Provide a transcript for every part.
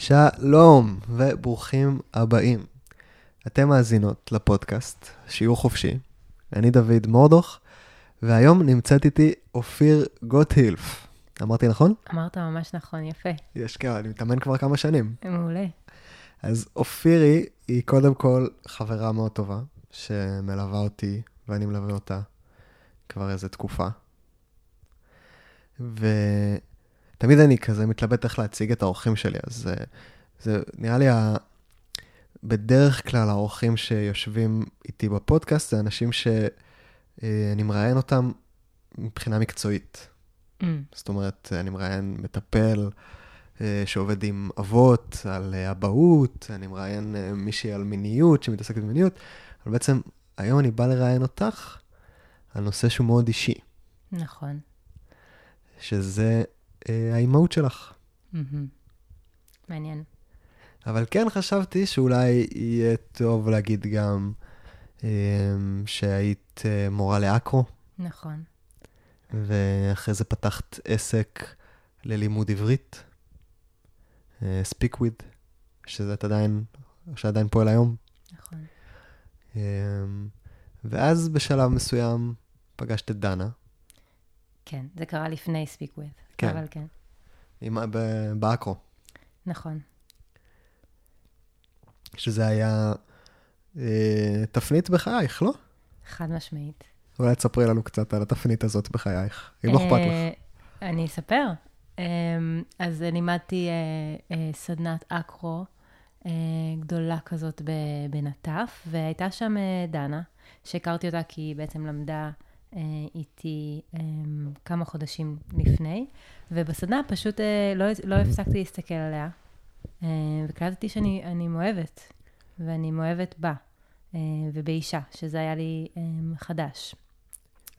שלום וברוכים הבאים. אתם מאזינות לפודקאסט שיעור חופשי. אני דוד מורדוך, והיום נמצאת איתי אופיר גוטהילף. אמרתי נכון? אמרת ממש נכון, יפה. יש כמה, אני מתאמן כבר כמה שנים. מעולה. אז אופירי היא קודם כל חברה מאוד טובה, שמלווה אותי ואני מלווה אותה כבר איזה תקופה. ותמיד אני כזה מתלבט איך להציג את האורחים שלי, אז זה, זה נראה לי, ה... בדרך כלל האורחים שיושבים איתי בפודקאסט זה אנשים שאני מראיין אותם מבחינה מקצועית. Mm, זאת אומרת, אני מראיין מטפל אה, שעובד עם אבות על אה, אבהות, אני מראיין אה, מישהי על מיניות שמתעסקת במיניות, אבל בעצם היום אני בא לראיין אותך על נושא שהוא מאוד אישי, נכון. שזה אה, האימהות שלך. מעניין. אבל כן חשבתי שאולי יהיה טוב להגיד גם אה, שהיית אה, מורה לאקרו, נכון. ואחרי זה פתחת עסק ללימוד עברית, אה, Speak with, שזה עדיין, שעדיין פועל היום. נכון. אה, ואז בשלב מסוים פגשת את דנה, כן, זה קרה לפני Speak With. כן. אבל כן. עם, ב- באקרו, נכון. שזה היה אה, תפנית בחייך, לא? חד משמעית. אולי תספרי לנו קצת על התפנית הזאת בחייך, אם לא אכפת לך. אה, אני אספר. אמ, אז לימדתי אה, אה, סדנת אקרו אה, גדולה כזאת בנטף, והייתה שם אה, דנה, שהכרתי אותה כי היא בעצם למדה אה, איתי אה, כמה חודשים לפני, ובסדנה פשוט אה, לא, לא הפסקתי להסתכל עליה, אה, וקלטתי שאני אני מאוהבת, ואני מאוהבת בה, אה, ובאישה, שזה היה לי אה, חדש.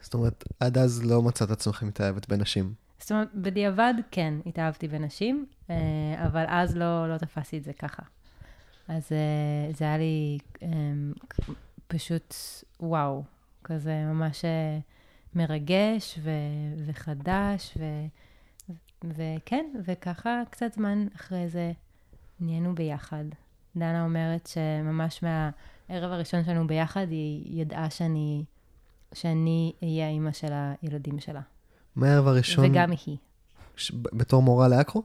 זאת אומרת, עד אז לא מצאת עצמך מתאהבת בנשים. זאת אומרת, בדיעבד כן, התאהבתי בנשים, אה, אבל אז לא, לא תפסתי את זה ככה. אז אה, זה היה לי אה, פשוט וואו, כזה ממש אה, מרגש ו, וחדש, ו, וכן, וככה קצת זמן אחרי זה נהיינו ביחד. דנה אומרת שממש מהערב הראשון שלנו ביחד, היא ידעה שאני, שאני אהיה האימא של הילדים שלה. מהערב הראשון, וגם היא. ש... בתור מורה לאקרו?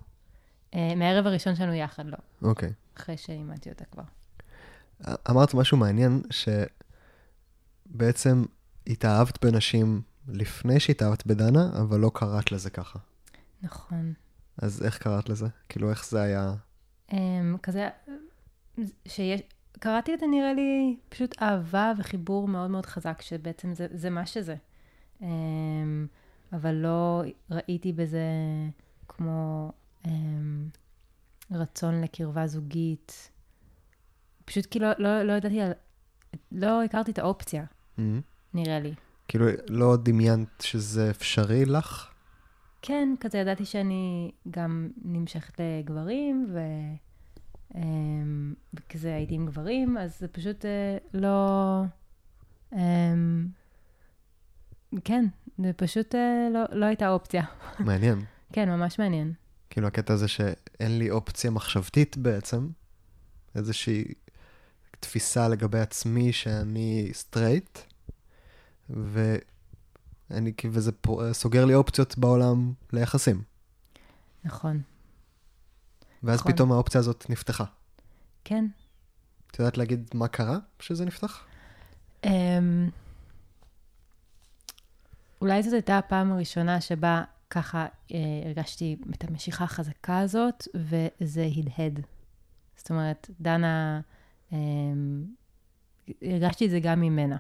אה, מהערב הראשון שלנו יחד, לא. אוקיי. אחרי שאימדתי אותה כבר. אמרת משהו מעניין, שבעצם התאהבת בנשים לפני שהתאהבת בדנה, אבל לא קראת לזה ככה. נכון. אז איך קראת לזה? כאילו, איך זה היה... אמ, כזה, שיש, קראתי לזה נראה לי פשוט אהבה וחיבור מאוד מאוד חזק, שבעצם זה, זה מה שזה. אמ, אבל לא ראיתי בזה כמו אמ, רצון לקרבה זוגית. פשוט כי לא, לא, לא ידעתי על... לא הכרתי את האופציה. נראה לי. כאילו, לא דמיינת שזה אפשרי לך? כן, כזה ידעתי שאני גם נמשכת לגברים, ו... אמ, וכזה הייתי עם גברים, אז זה פשוט אה, לא... אמ, כן, זה פשוט אה, לא, לא הייתה אופציה. מעניין. כן, ממש מעניין. כאילו, הקטע הזה שאין לי אופציה מחשבתית בעצם, איזושהי תפיסה לגבי עצמי שאני סטרייט, ואני, וזה סוגר לי אופציות בעולם ליחסים. נכון. ואז נכון. פתאום האופציה הזאת נפתחה. כן. את יודעת להגיד מה קרה שזה נפתח? אמ, אולי זאת הייתה הפעם הראשונה שבה ככה אה, הרגשתי את המשיכה החזקה הזאת, וזה הדהד. זאת אומרת, דנה, הרגשתי את זה גם ממנה.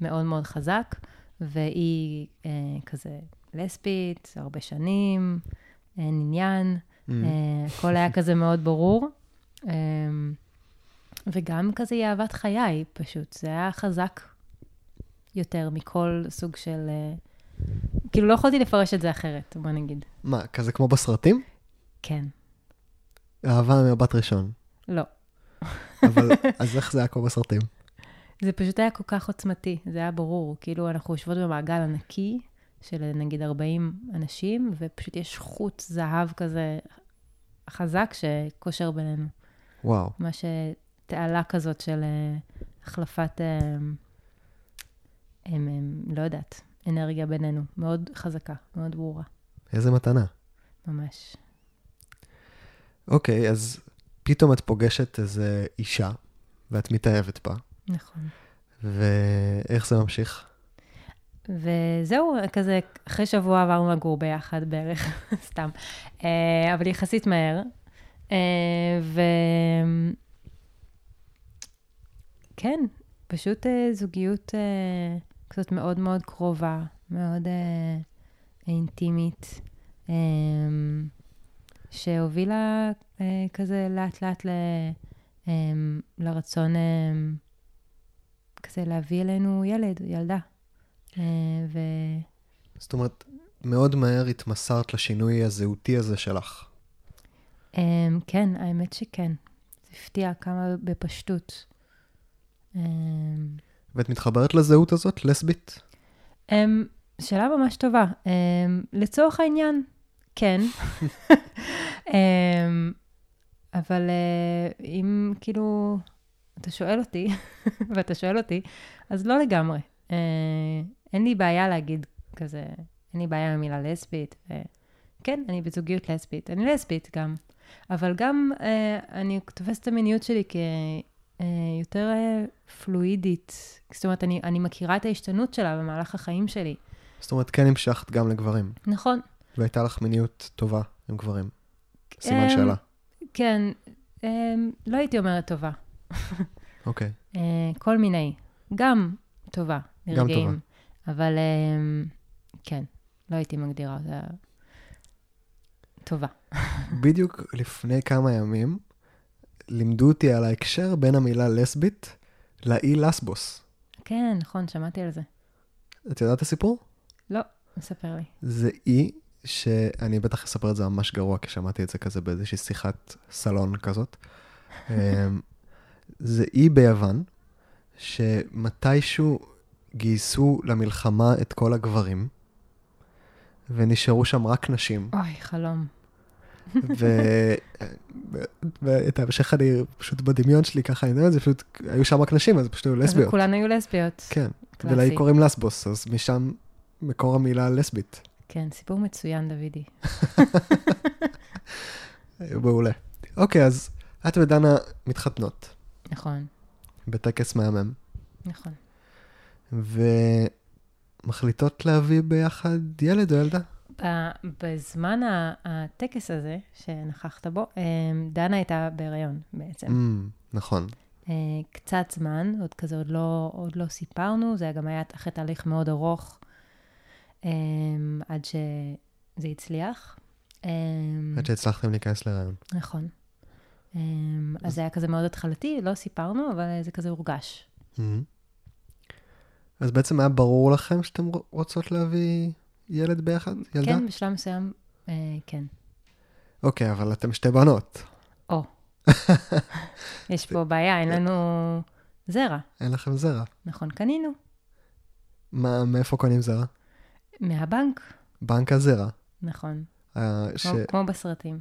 מאוד מאוד חזק, והיא אה, כזה לסבית, הרבה שנים, אין עניין, Mm. אה, הכל היה כזה מאוד ברור. אה, וגם כזה היא אהבת חיי, פשוט. זה היה חזק יותר מכל סוג של... אה, כאילו, לא יכולתי לפרש את זה אחרת, בוא נגיד. מה, כזה כמו בסרטים? כן. אהבה ממבט ראשון. לא. אבל, אז איך זה היה כמו בסרטים? זה פשוט היה כל כך עוצמתי, זה היה ברור. כאילו, אנחנו יושבות במעגל ענקי של נגיד 40 אנשים, ופשוט יש חוט זהב כזה חזק שקושר בינינו. וואו. ממש אה, תעלה כזאת של אה, החלפת, אה, הם, הם, לא יודעת, אנרגיה בינינו. מאוד חזקה, מאוד ברורה, איזה מתנה. ממש. אוקיי, אז פתאום את פוגשת איזה אישה, ואת מתאהבת בה, נכון. ואיך זה ממשיך? וזהו, כזה, אחרי שבוע עברנו לגור ביחד בערך, סתם. אה, אבל יחסית מהר. אה, ו... כן, פשוט אה, זוגיות כזאת מאוד מאוד קרובה, מאוד אינטימית, שהובילה כזה לאט לאט ל, אה, לרצון אה, כזה להביא אלינו ילד, ילדה. אה, ו... זאת אומרת, מאוד מהר התמסרת לשינוי הזהותי הזה שלך. Um, כן, האמת שכן. זה הפתיע כמה בפשטות. ואת מתחברת לזהות הזאת, לסבית? שאלה ממש טובה. לצורך העניין, כן. אבל uh, אם כאילו אתה שואל אותי, ואתה שואל אותי, אז לא לגמרי. Uh, אין לי בעיה להגיד כזה, אין לי בעיה עם המילה לסבית. ו... כן, אני בזוגיות לסבית. אני לסבית גם. אבל גם אה, אני תופסת את המיניות שלי כיותר אה, פלואידית. זאת אומרת, אני, אני מכירה את ההשתנות שלה במהלך החיים שלי. זאת אומרת, כן המשכת גם לגברים, נכון. והייתה לך מיניות טובה עם גברים. אמ, סימן שאלה. כן, אה, לא הייתי אומרת טובה. אוקיי. אה, כל מיני. גם טובה, גם ברגעים. טובה. אבל אה, כן, לא הייתי מגדירה אותה טובה. בדיוק לפני כמה ימים לימדו אותי על ההקשר בין המילה לסבית לאי לסבוס. כן, נכון, שמעתי על זה. את יודעת את הסיפור? לא, מספר לי. זה אי שאני בטח אספר את זה ממש גרוע, כי שמעתי את זה כזה באיזושהי שיחת סלון כזאת. אמ, זה אי ביוון, שמתישהו גייסו למלחמה את כל הגברים, ונשארו שם רק נשים. אוי, חלום. ואת ההמשך אני פשוט בדמיון שלי ככה, אני את זה, פשוט היו שם רק נשים, אז פשוט היו אז לסביות. כולן היו לסביות. כן. ולאי קוראים לסבוס, אז משם מקור המילה לסבית. כן, סיפור מצוין, דוידי. מעולה. אוקיי, אז את ודנה מתחתנות נכון, בטקס מהמם, נכון. ומחליטות להביא ביחד ילד או ילדה. בזמן הטקס הזה, שנכחת בו, אה, דנה הייתה בהיריון בעצם. Mm, נכון. אה, קצת זמן, עוד כזה עוד לא, עוד לא סיפרנו, זה גם היה אחרי תהליך מאוד ארוך, עד שזה הצליח. אה, עד שהצלחתם להיכנס להיריון. נכון. אה, אז זה היה כזה מאוד התחלתי, לא סיפרנו, אבל זה כזה הורגש. אז בעצם היה ברור לכם שאתם רוצות להביא ילד ביחד? ילדה? כן, בשלב מסוים, אה, כן. אוקיי, אבל אתם שתי בנות. או. יש פה בעיה, אין לנו זרע. אין לכם זרע. נכון, קנינו. מה, מאיפה קונים זרע? מהבנק, בנק הזרע. נכון. אה, ש... כמו, כמו בסרטים.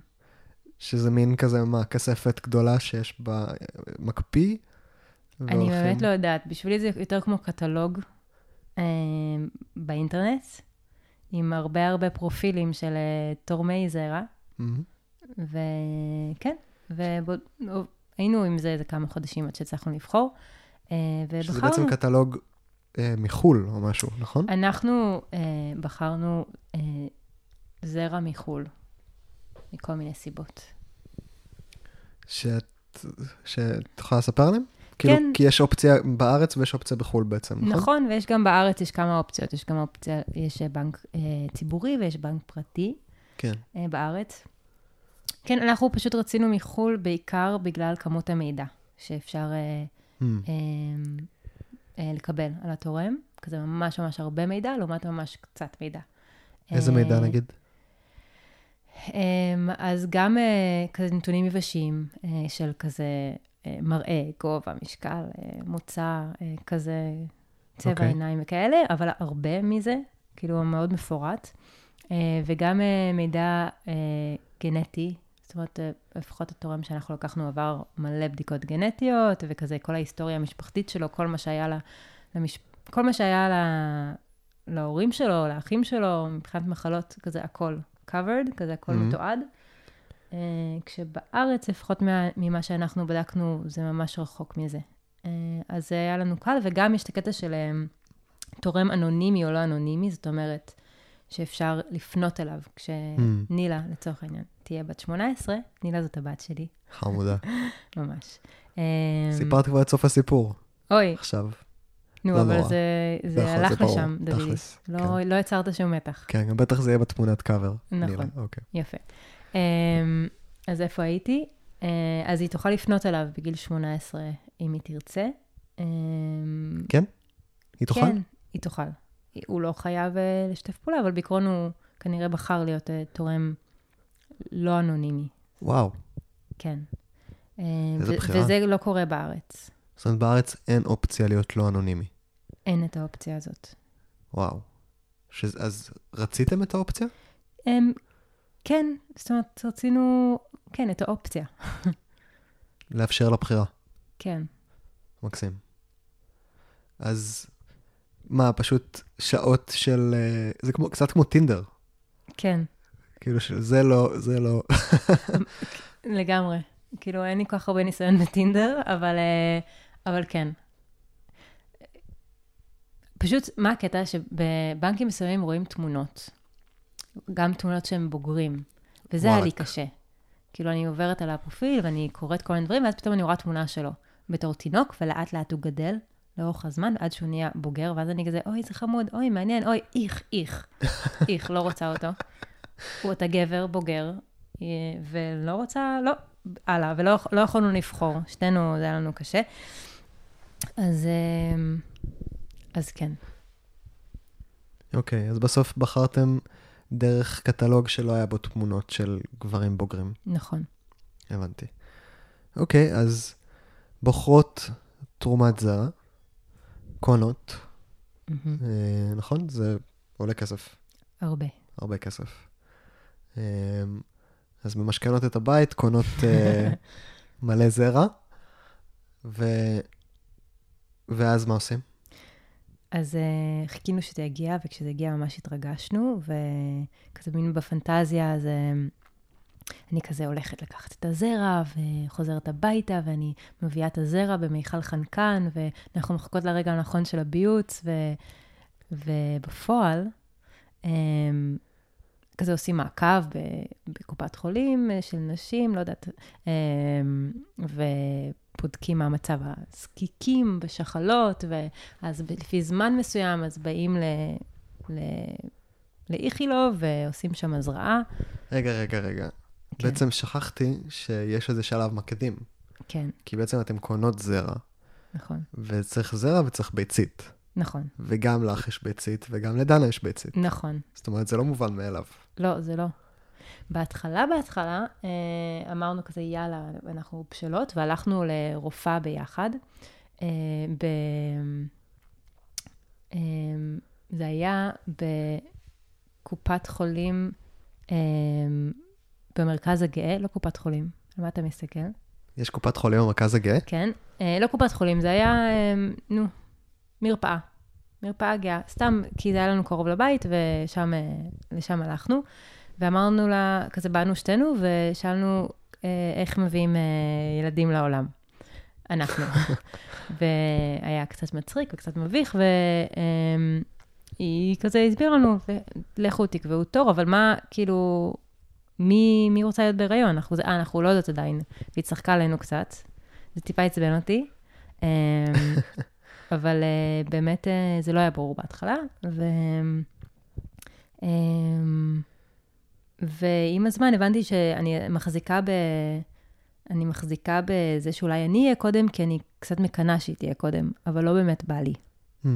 שזה מין כזה, מה, כספת גדולה שיש בה אה, מקפיא? אני והולכים- באמת לא יודעת, בשבילי זה יותר כמו קטלוג אה, באינטרנט, עם הרבה הרבה פרופילים של אה, תורמי זרע, מהמם. וכן, והיינו עם זה איזה כמה חודשים עד שהצלחנו לבחור, אה, שזה ובחרנו, בעצם קטלוג אה, מחו"ל או משהו, נכון? אנחנו אה, בחרנו אה, זרע מחו"ל, מכל מיני סיבות. שאת, שאת יכולה לספר עליהם? כאילו, כן. כי יש אופציה בארץ ויש אופציה בחו"ל בעצם, נכון? נכון, ויש גם בארץ, יש כמה אופציות. יש גם אופציה, יש אה, בנק אה, ציבורי ויש בנק פרטי כן. אה, בארץ. כן, אנחנו פשוט רצינו מחו"ל בעיקר בגלל כמות המידע שאפשר אה. אה, אה, לקבל על התורם. כזה ממש ממש הרבה מידע, לעומת ממש קצת מידע. איזה אה, מידע נגיד? אמ, אז גם אה, כזה נתונים יבשים אה, של כזה אה, מראה, גובה, משקל, אה, מוצא, אה, כזה צבע אוקיי. עיניים וכאלה, אבל הרבה מזה, כאילו מאוד מפורט. אה, וגם אה, מידע אה, גנטי, זאת אומרת, אה, לפחות התורם שאנחנו לקחנו עבר מלא בדיקות גנטיות, וכזה כל ההיסטוריה המשפחתית שלו, כל מה שהיה לה, למש... כל מה שהיה לה, להורים שלו, לאחים שלו, מבחינת מחלות, כזה הכל covered, כזה הכל Mhm. מתועד. אה, כשבארץ, לפחות מה, ממה שאנחנו בדקנו, זה ממש רחוק מזה. אה, אז זה היה לנו קל, וגם יש את הקטע של תורם אנונימי או לא אנונימי, זאת אומרת שאפשר לפנות אליו. כשנילה, לצורך העניין, תהיה בת 18, נילה זאת הבת שלי, חמודה. ממש. אה, סיפרת כבר את סוף הסיפור, אוי, עכשיו. נו, לא אבל נורא. זה, זה יכול, הלך ברור, לשם, דודי. תכלס, לא, כן. לא יצרת שום מתח. כן, גם בטח זה יהיה בתמונת קאבר. נכון. נילה, אוקיי. יפה. אמ, אז איפה הייתי? אה, אז היא תוכל לפנות אליו בגיל 18, אם היא תרצה. אמ, היא תוכל? כן, היא תוכל. הוא לא חייב אה, לשתף פעולה, אבל בעיקרון הוא כנראה בחר להיות אה, תורם לא אנונימי, וואו. כן. אה, איזה בחירה. וזה לא קורה בארץ. זאת אומרת, בארץ אין אופציה להיות לא אנונימי. אין את האופציה הזאת. וואו. שזה- אז רציתם את האופציה? הם, כן, זאת אומרת, רצינו, כן, את האופציה, לאפשר לה בחירה. כן. מקסים. אז מה, פשוט שעות של... אה, זה כמו, קצת כמו טינדר. כן, כאילו שזה לא, זה לא... לגמרי. כאילו, אין לי כל כך הרבה ניסיון בטינדר, אבל, אה, אבל כן. פשוט, מה הקטע? שבבנקים מסוימים רואים תמונות. גם תמונות שהם בוגרים. וזה היה לי. קשה. כאילו, אני עוברת על הפרופיל ואני קוראת כל מיני דברים, ואז פתאום אני רואה תמונה שלו בתור תינוק, ולאט לאט הוא גדל לאורך הזמן, עד שהוא נהיה בוגר, ואז אני כזה, אוי, זה חמוד, אוי, מעניין, אוי, איך, איך, איך, לא רוצה אותו. הוא אתה גבר, בוגר, אה, ולא רוצה, לא, הלאה, ולא לא יכולנו לבחור, שתינו, זה היה לנו קשה. אז, אה, אז כן, אוקיי, אז בסוף בחרתם דרך קטלוג שלא היה בו תמונות של גברים בוגרים. נכון. הבנתי. אוקיי, אז בוחרות תרומת זרע, קונות. אה, נכון? זה עולה כסף, הרבה. הרבה כסף. אה, אז ממשכנות את הבית, קונות אה, מלא זרע, ו... ואז מה עושים? אז uh, חיכינו שזה יגיע, וכשזה הגיע ממש התרגשנו, וכזה מין בפנטזיה, אז uh, אני כזה הולכת לקחת את הזרע, וחוזרת הביתה, ואני מביאה את הזרע במיכל חנקן, ואנחנו מחכות לרגע הנכון של הביוץ, ו, ובפועל, um, כזה עושים מעקב בקופת חולים אה, של נשים, לא יודעת, um, ובודקים מה מצב הזקיקים בשחלות, ו... אז ב- לפי זמן מסוים, אז באים ל... ל... לאיכילוב ועושים שם הזרעה. רגע, רגע, רגע. כן. בעצם שכחתי שיש איזה שלב מקדים, כן, כי בעצם אתם קונות זרע, נכון, וצריך זרע וצריך ביצית. נכון, וגם לך יש ביצית, וגם לדנה יש ביצית. נכון. זאת אומרת, זה לא מובן מאליו. לא, זה לא. בהתחלה, בהתחלה, אה, אמרנו כזה, יאללה, אנחנו בשלות, והלכנו לרופאה ביחד. אה, ב... אה, זה היה בקופת חולים במרכז הגאה, לא קופת חולים. על מה אתה מסתכל? יש קופת חולים במרכז הגאה? כן. אה, לא קופת חולים, זה היה, אה, נו, מרפאה. מרפאה גאה. סתם, כי זה היה לנו קרוב לבית, ושם אה, הלכנו. ואמרנו לה, כזה באנו שתינו, ושאלנו אה, איך מביאים אה, ילדים לעולם. אנחנו. והיה קצת מצחיק וקצת מביך, והיא כזה הסבירה לנו, לכו תקבעו תור, אבל מה, כאילו, מי, מי רוצה להיות בהיריון? אנחנו, אה, אנחנו לא יודעות עדיין. והיא צחקה עלינו קצת. זה טיפה עצבן אותי. אמ, אבל אה, באמת אה, זה לא היה ברור בהתחלה. ו... אמ, ועם הזמן הבנתי שאני מחזיקה ב... אני מחזיקה בזה שאולי אני אהיה קודם, כי אני קצת מקנאה שהיא תהיה קודם, אבל לא באמת בא לי. Hmm.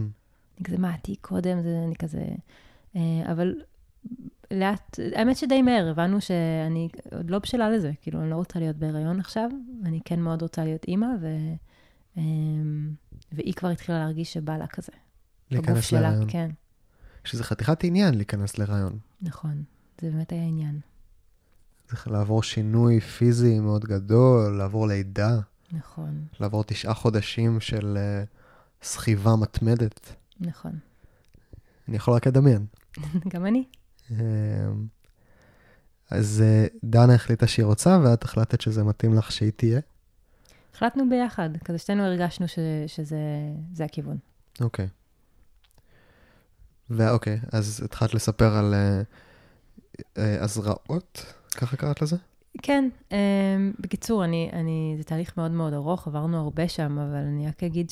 אני כזה, מה, תהיי קודם? זה, אני כזה... אה, אבל לאט, האמת שדי מהר, הבנו שאני עוד לא בשלה לזה, כאילו, אני לא רוצה להיות בהיריון עכשיו, אני כן מאוד רוצה להיות אימא, ו... אה, והיא כבר התחילה להרגיש שבא לה כזה. להיכנס להיריון. כן, שזה חתיכת עניין להיכנס להיריון. נכון, זה באמת היה עניין. צריך לעבור שינוי פיזי מאוד גדול, לעבור לידה, נכון, לעבור תשעה חודשים של אה, סחיבה מתמדת. נכון. אני יכול רק לדמיין. גם אני. אמ, אז אה, דנה החליטה שהיא רוצה, ואת החלטת שזה מתאים לך שהיא תהיה. החלטנו ביחד, כזה שתינו הרגשנו ש, שזה זה הכיוון. אוקיי. ואוקיי, אז התחלת לספר על אה, אה, הזרעות, ככה קראת לזה? כן, um, בקיצור, אני, אני, זה תהליך מאוד מאוד ארוך, עברנו הרבה שם, אבל אני רק אגיד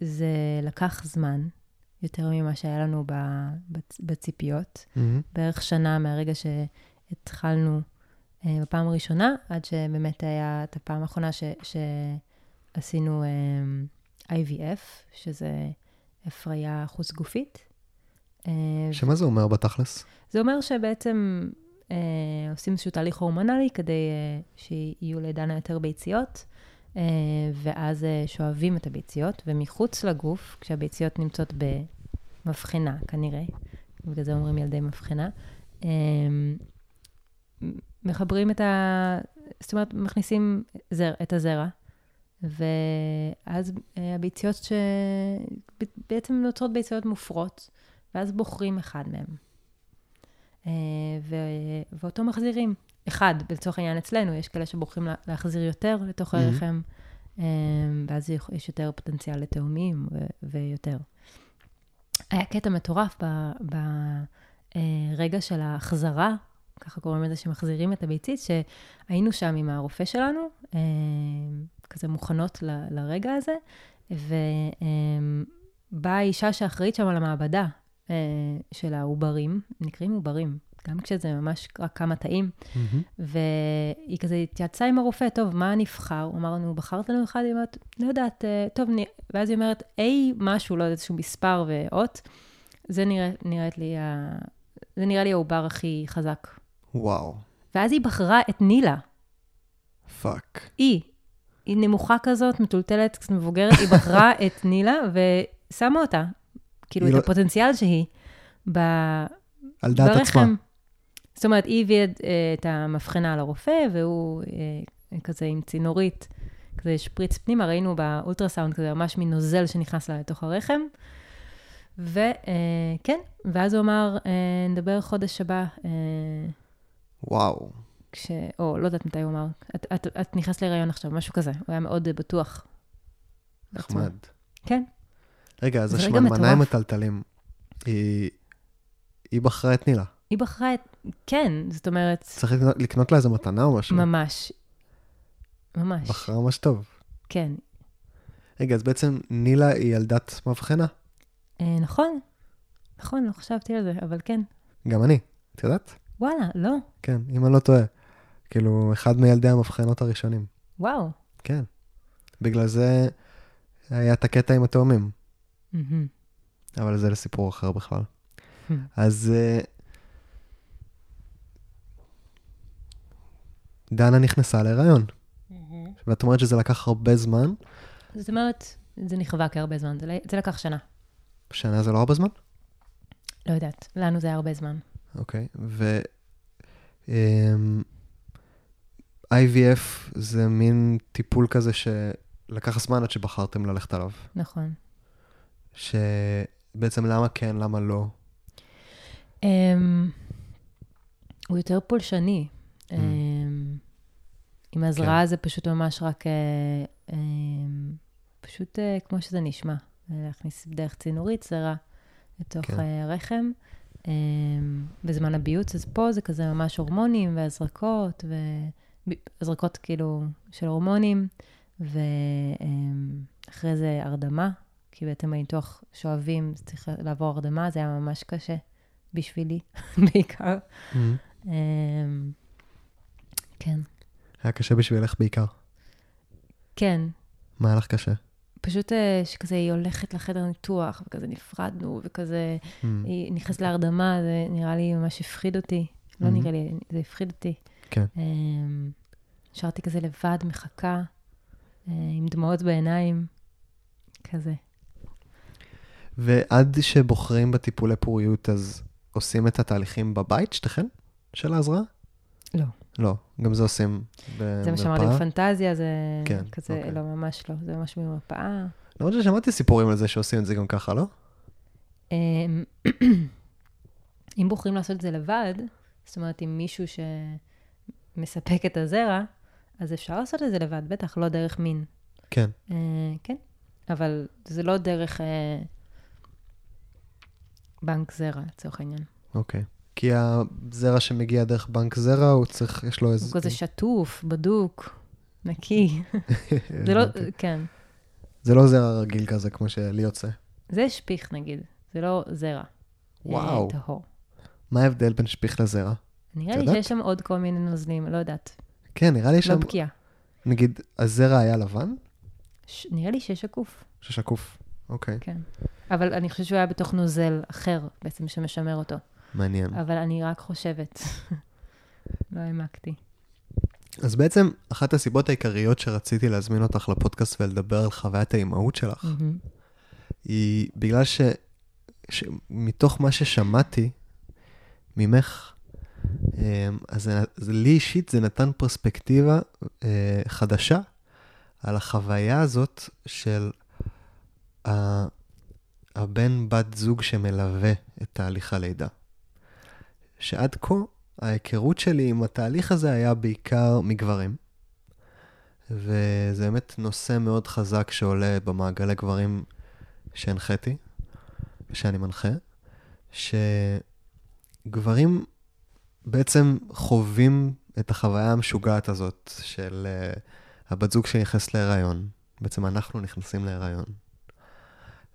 שזה לקח זמן, יותר ממה שהיה לנו בציפיות. Mm-hmm. בערך שנה מהרגע שהתחלנו uh, בפעם הראשונה, עד שבאמת היה את הפעם האחרונה ש, שעשינו um, IVF, שזה הפריה חוץ גופית. Uh, שמה זה אומר בתכלס? זה אומר שבעצם אה, עושים איזשהו תהליך הורמונלי כדי אה, שיהיו לדנה יותר ביציות, אה, ואז אה, שואבים את הביציות, ומחוץ לגוף, כשהביציות נמצאות במבחנה כנראה, בגלל זה אומרים ילדי מבחנה, אה, מחברים את ה... זאת אומרת, מכניסים זר, את הזרע, ואז אה, הביציות ש... בעצם נוצרות ביציות מופרות, ואז בוחרים אחד מהם. אה, ו... ואותו מחזירים. אחד, לצורך העניין אצלנו, יש כאלה שבוחרים לה- להחזיר יותר לתוך Mhm. הרחם, אה, ואז יש- יותר פוטנציאל לתאומים ו... ויותר. היה קטע מטורף ברגע של ההחזרה, ככה קוראים לזה שמחזירים את הביצית, שהיינו שם עם הרופא שלנו, אה, כזה מוכנות ל- לרגע הזה, ובאה האישה שאחראית שם על המעבדה אה, של העוברים, נקראים עוברים, גם כשזה ממש רק כמה תאים, Mm-hmm. והיא כזה התייעצה עם הרופא, טוב, מה נבחר? הוא אמר לנו, בחרת לנו אחד? היא אומרת, לא יודעת, אה, טוב, נ... ואז היא אומרת, A משהו, לא יודעת, איזשהו מספר ואות, זה נראה, נראית לי, ה... זה נראה לי העובר הכי חזק. וואו, ואז היא בחרה את נילה, fuck. היא. היא נמוכה כזאת, מטולטלת, קצת מבוגרת, היא בחרה את נילה ושמה אותה, כאילו, את לא- הפוטנציאל שהיא, ב... על דעת עצמה. זאת אומרת, היא הביאה את- אה, המבחנה לרופא, והוא אה, כזה עם צינורית, כזה שפריץ פנימה, ראינו באולטרסאונד כזה ממש מין נוזל שנכנס לה לתוך הרחם. וכן, ואז הוא אמר, אה, נדבר חודש הבא, אה, וואו. כש... או לא יודעת מתי הוא אמר, את, את, את נכנסת להיריון עכשיו, משהו כזה. הוא היה מאוד אה, בטוח. נחמד. כן, רגע, אז השמנמניים מטורף. מטלטלים, היא היא בחרה את נילה. היא בחרה את... כן, זאת אומרת, צריך לקנות- לקנות לה איזה מתנה או משהו? ממש. ממש. בחרה ממש טוב. כן. רגע, אז בעצם נילה היא ילדת מבחנה. אה, נכון, נכון, לא חשבתי על זה, אבל כן. גם אני, את יודעת? וואלה, לא, כן, אם אני לא טועה. כאילו, אחד מילדי המבחנות הראשונים. וואו. כן. בגלל זה היה את הקטע עם התאומים, מהמם. אבל זה לסיפור אחר בכלל. Hmm. אז דנה נכנסה להיריון, ואת אומרת שזה לקח הרבה זמן. זאת אומרת, זה נכווה כהרבה זמן, זה, ל- זה לקח שנה. שנה זה לא הרבה זמן? לא יודעת, לנו זה היה הרבה זמן. אוקיי, ו... אמ, IVF זה מין טיפול כזה שלקח זמן עד שבחרתם ללכת עליו. נכון. שבעצם למה כן, למה לא? Um, הוא יותר פולשני. Um, Mm. עם הזרעה זה פשוט ממש רק, uh, um, פשוט uh, כמו שזה נשמע, אה, להכניס דרך צינורית זרע לתוך כן. uh, רחם. Um, בזמן הביוץ, אז פה זה כזה ממש הורמונים והזרקות, והזרקות כאילו של הורמונים, ואחרי זה הרדמה, כי בעצם הניתוח שואבים, צריך לעבור הרדמה, זה היה ממש קשה בשבילי, בעיקר. Mm. אמ, כן, היה קשה בשבילך בעיקר. כן. מה היה לך קשה? פשוט אה, שכזה היא הולכת לחדר ניתוח, וכזה נפרדנו, וכזה Mm. היא נכנסת להרדמה, זה נראה לי ממש הפחיד אותי. לא Mhm. נראה לי, זה הפחיד אותי. כן. אמ, נשארתי כזה לבד, מחכה, אה, עם דמעות בעיניים, כזה. ועד שבוחרים בטיפולי פוריות, אז עושים את התהליכים בבית, שתיכן? של ההזרעה? לא. לא, גם זה עושים במרפאה. זה מה שאמרתי, בפנטזיה זה כן, כזה, אוקיי. לא, ממש לא, זה ממש ממרפאה. למרות ששמעתי סיפורים על זה שעושים את זה גם ככה, לא? אמ, אם בוחרים לעשות את זה לבד, זאת אומרת, עם מישהו שמספק את הזרע, אז אפשר לעשות את זה לבד, בטח, לא דרך מין. כן. אה, כן, אבל זה לא דרך אה, בנק זרע, לצורך העניין. אוקיי. כי הזרע שמגיע דרך בנק זרע, הוא צריך, יש לו איזה... הוא כזה שטוף, בדוק, נקי. זה לא, אוקיי. כן. זה לא זרע רגיל כזה, כמו שלי יוצא. זה שפיך, נגיד. זה לא זרע. אה, וואו. טהור. מה ההבדל בין שפיך לזרע? נראה לי? שיש שם עוד כל מיני נוזלים, לא יודעת. כן, נראה לי לא שם, בקיאה. נגיד, הזרע היה לבן? ש- נראה לי ששקוף, ששקוף. אוקיי, כן. אבל אני חושבת שהוא היה בתוך נוזל אחר, בעצם, שמשמר אותו. מעניין. אבל אני רק חושבת. לא העמקתי. אז בעצם, אחת הסיבות העיקריות שרציתי להזמין אותך לפודקאסט ולדבר על חוויית האימהות שלך. היא בגלל ש... שמתוך מה ששמעתי ממך, אמ, אז זה לי אישית זה נתן פרספקטיבה אה, חדשה על החוויה הזאת של ה- הבן בת זוג שמלווה את תהליך הלידה. שעד כה ההיכרות שלי עם התהליך הזה היה בעיקר מגברים, וזה באמת נושא מאוד חזק שעולה במעגלי גברים שהנחיתי, ושאני מנחה, שגברים בעצם חווים את החוויה המשוגעת הזאת של uh, הבת זוג שנכנסת להיריון. בעצם אנחנו נכנסים להיריון.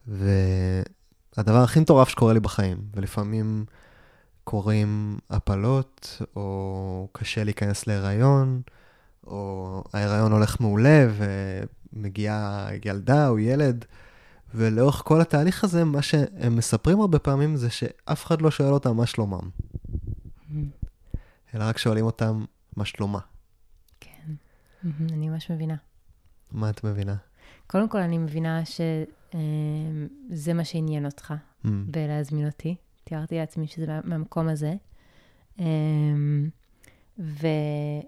והדבר הכי מטורף שקורה לי בחיים, ולפעמים קורים הפלות, או קשה להיכנס להיריון, או ההיריון הולך מעולה ומגיעה ילדה או ילד, ולאורך כל התהליך הזה, מה שהם מספרים הרבה פעמים זה שאף אחד לא שואל אותם מה שלומם, מהמם. אלא רק שואלים אותם מה שלומה. כן. מהמם, אני ממש מבינה. מה את מבינה? קודם כל, אני מבינה שזה מה שעניין אותך Mm, בלהזמין אותי. תיארתי לעצמי שזה מה- מהמקום הזה. אמ, וכן,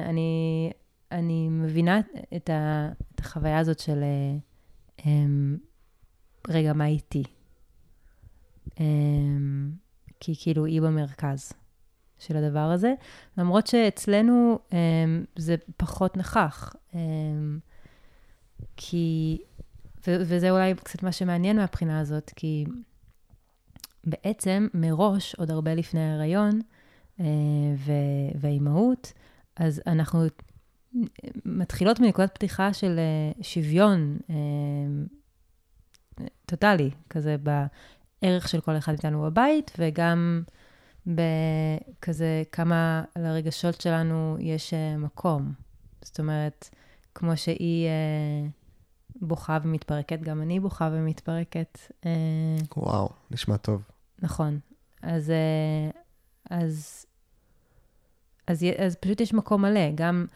אני, אני מבינה את, ה, את החוויה הזאת של, אמ, רגע, מה איתי? אמ, כי כאילו היא במרכז של הדבר הזה, למרות שאצלנו זה פחות נכח. כי, ו- וזה אולי קצת מה שמעניין מהבחינה הזאת, כי בעצם מראש, עוד הרבה לפני ההיריון אה, והאימהות, אז אנחנו מתחילות מנקודת פתיחה של אה, שוויון אה, טוטאלי, כזה בערך של כל אחד מאיתנו בבית, וגם בכזה כמה לרגשות שלנו יש מקום. זאת אומרת, כמו שהיא בוכה ומתפרקת, גם אני בוכה ומתפרקת. וואו, נשמע טוב. נכון. אז, אה, אז, אז, י- אז פשוט יש מקום מלא, גם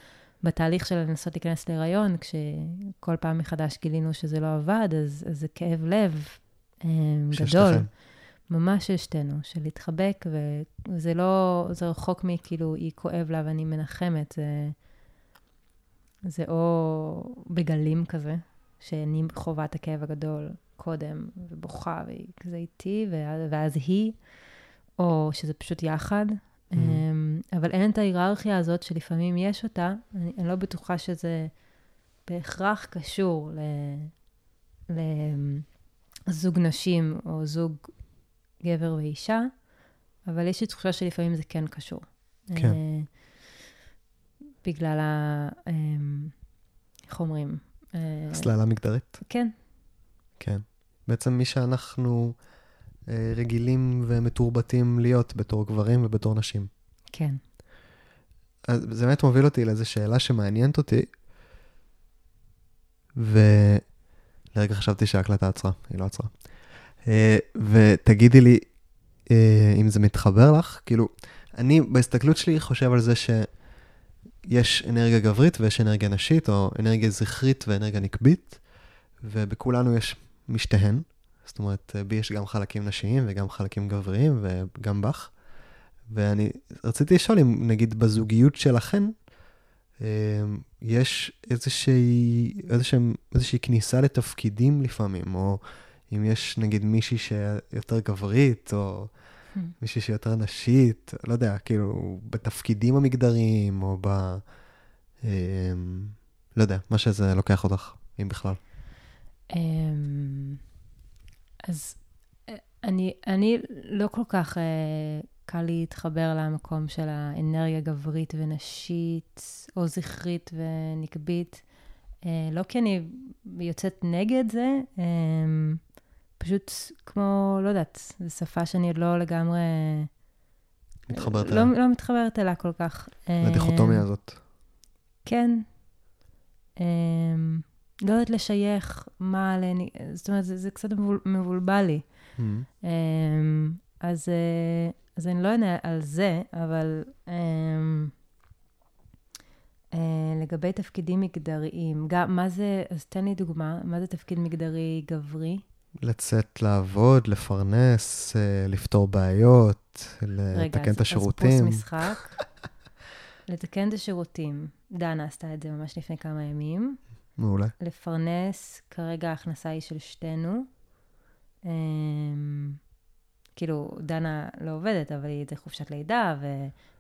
בתהליך של לנסות להיכנס להיריון, כשכל פעם מחדש גילינו שזה לא עבד, אז, אז זה כאב לב אה, גדול. שתיכן. ממש של שתינו, של להתחבק, וזה לא, זה רחוק מכאילו, היא כואב לה ואני מנחמת, זה, זה או בגלים כזה, שאני חווה את הכאב הגדול קודם, ובוכה, והיא כזה איתי, ואז, ואז היא, או שזה פשוט יחד. Mhm. אמ, אבל אין את ההיררכיה הזאת שלפעמים יש אותה, אני, אני לא בטוחה שזה בהכרח קשור ל- לזוג נשים או זוג גבר ואישה, אבל יש לי תחושה שלפעמים זה כן קשור. כן. אה, בגלל ה... אמ, איך אומרים? אה, הסללה מגדרית? כן, כן. בעצם מי שאנחנו אה, רגילים ומתורבתים להיות בתור גברים ובתור נשים. כן. אז זה באמת מוביל אותי לאיזו שאלה שמעניינת אותי, ולרגע חשבתי שההקלטה עצרה, היא לא עצרה. אה, ותגידי לי אה, אם זה מתחבר לך, כאילו, אני בהסתכלות שלי חושב על זה שיש אנרגיה גברית ויש אנרגיה נשית, או אנרגיה זכרית ואנרגיה נקבית, ובכולנו יש משתיהן. זאת אומרת, בי יש גם חלקים נשיים וגם חלקים גבריים וגם בך. ואני רציתי לשאול אם נגיד בזוגיות שלכן, אה, יש איזושהי, איזושהי, איזושהי כניסה לתפקידים לפעמים, או אם יש נגיד מישהי שיותר גברית, או Hmm. מישהי שיותר נשית, לא יודע, כאילו, בתפקידים המגדריים, או ב... אה, לא יודע, מה שזה לוקח אותך, אם בכלל. אמ, אז אה, אני, אני לא כל כך אה, קל להתחבר למקום של האנרגיה גברית ונשית, או זכרית ונקבית. אה, לא כי אני יוצאת נגד זה, אה, פשוט כמו, לא יודעת, זו שפה שאני עוד לא לגמרי... מתחברת לא, אליה. לא מתחברת אליה כל כך. לדיכוטומיה הזאת. כן. לא יודעת לשייך מה, לני... זאת אומרת, זה, זה קצת מבול, מבולבל לי. Mm. אמ, אז, אה, אז אני לא אענה על זה, אבל אמ, אה, לגבי תפקידים מגדריים, גם, מה זה, אז תן לי דוגמה, מה זה תפקיד מגדרי גברי? לצאת לעבוד, לפרנס, אה, לפתור בעיות, רגע, לתקן אז- את השירותים. אז פוס משחק. לתקן את השירותים. דנה עשתה את זה ממש לפני כמה ימים. מעולה. לפרנס, כרגע ההכנסה היא של שתינו. אמ, כאילו, דנה לא עובדת, אבל היא זה חופשת לידה,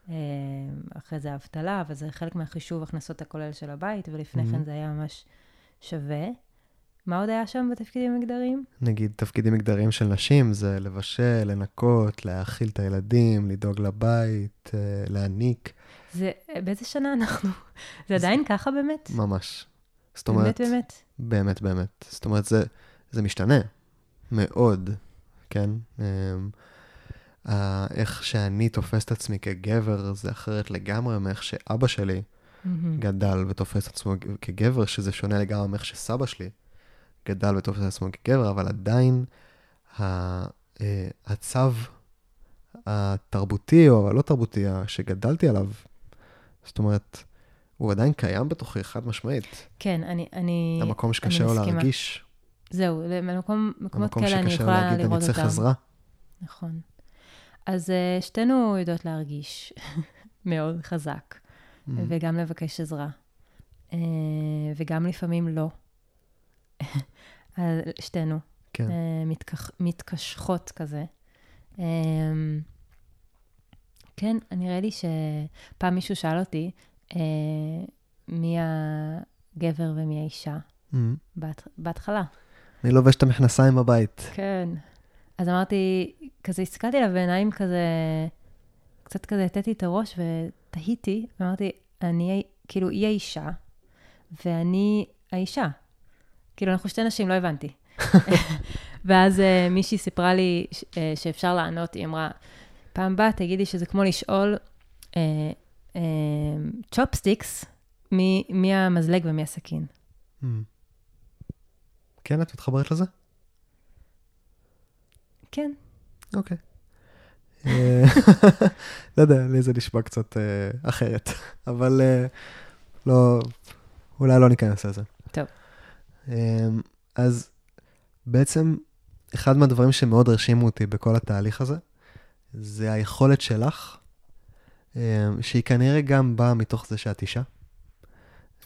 ואחרי זה אבטלה, וזה חלק מהחישוב הכנסות הכולל של הבית, ולפני Mhm. כן זה היה ממש שווה. מה עוד היה שם בתפקידים המגדריים? נגיד, תפקידים מגדריים של נשים זה לבשל, לנקות, להאכיל את הילדים, לדאוג לבית, אה, להניק, זה, באיזה שנה אנחנו? זה עדיין ככה באמת? ממש. זאת אומרת, באמת, באמת? באמת, באמת. זאת אומרת, זה, זה משתנה מאוד, כן? אמ, ה- איך שאני תופס את עצמי כגבר זה אחרת לגמרי מאיך שאבא שלי מהמם. גדל ותופס את עצמו כגבר, שזה שונה לגמרי מאיך שסבא שלי גדל ותופס את עצמו כגבר, אבל עדיין ה- אה, הצו התרבותי או הלא תרבותי שגדלתי עליו, זאת אומרת, הוא עדיין קיים בתוכי, חד משמעית. כן, אני, אני, המקום שקשה לו. להרגיש, זהו, למקום, מקומות המקום כאלה אני שקשה לו יכולה להגיד, אני לראות צריך אותם. עזרה. נכון. אז uh, שתינו יודעות להרגיש מאוד חזק, Mm. וגם לבקש עזרה, uh, וגם לפעמים לא. על שתינו, כן. מתכח, מתקשחות כזה. כן, נראה לי שפעם מישהו שאל אותי, uh, מי הגבר ומי האישה Mm. בהת... בהתחלה. אני לובש את המכנסיים בבית. כן. אז אמרתי, כזה הסתכלתי עליו בעיניים כזה, קצת כזה הטטי את הראש ותהיתי, אמרתי, אני, כאילו, היא האישה, ואני האישה. כאילו, אנחנו שתי נשים, לא הבנתי. ואז uh, מישהי סיפרה לי ש- uh, שאפשר לענות, היא אמרה, פעם באה תגידי שזה כמו לשאול צ'ופסטיקס, מי המזלג ומי הסכין. Mm. כן, את מתחברת לזה? כן. אוקיי. אה, לא יודע, לי זה נשמע קצת אה, אחרת, אבל אה, לא, אולי לא ניכנס לזה. טוב. אה, אז בעצם, אחד מהדברים שמאוד הרשימו אותי בכל התהליך הזה, זה היכולת שלך, שהיא כנראה גם באה מתוך זה שאת אישה,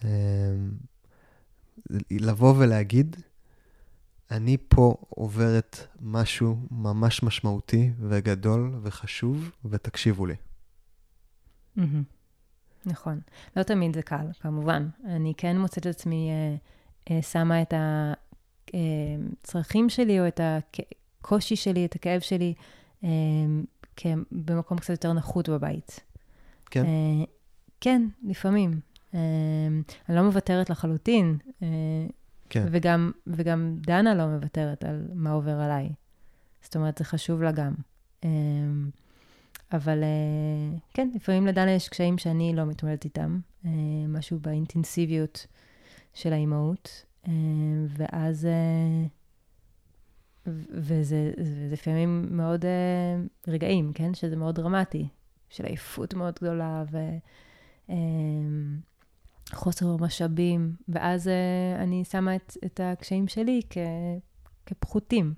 אה, לבוא ולהגיד, אני פה עוברת משהו ממש משמעותי וגדול וחשוב, ותקשיבו לי. נכון. לא תמיד זה קל, כמובן. אני כן מוצאת את עצמי אה, אה, שמה את הצרכים שלי, או את הקושי שלי, את הכאב שלי, אה, במקום קצת יותר נחות בבית. כן. אה, כן, לפעמים. אה, אני לא מוותרת לחלוטין, אה, כן. וגם, וגם דנה לא מוותרת על מה עובר עליי. זאת אומרת, זה חשוב לה גם. אבל כן, לפעמים לדנה יש קשיים שאני לא מתמודדת איתם, משהו באינטנסיביות של האימהות, ואז, וזה זה לפעמים מאוד רגעים, כן? שזה מאוד דרמטי, של עייפות מאוד גדולה, ו... אמ, משאבים, ואז uh, אני שמה את, את הקשיים שלי כ, כפחותים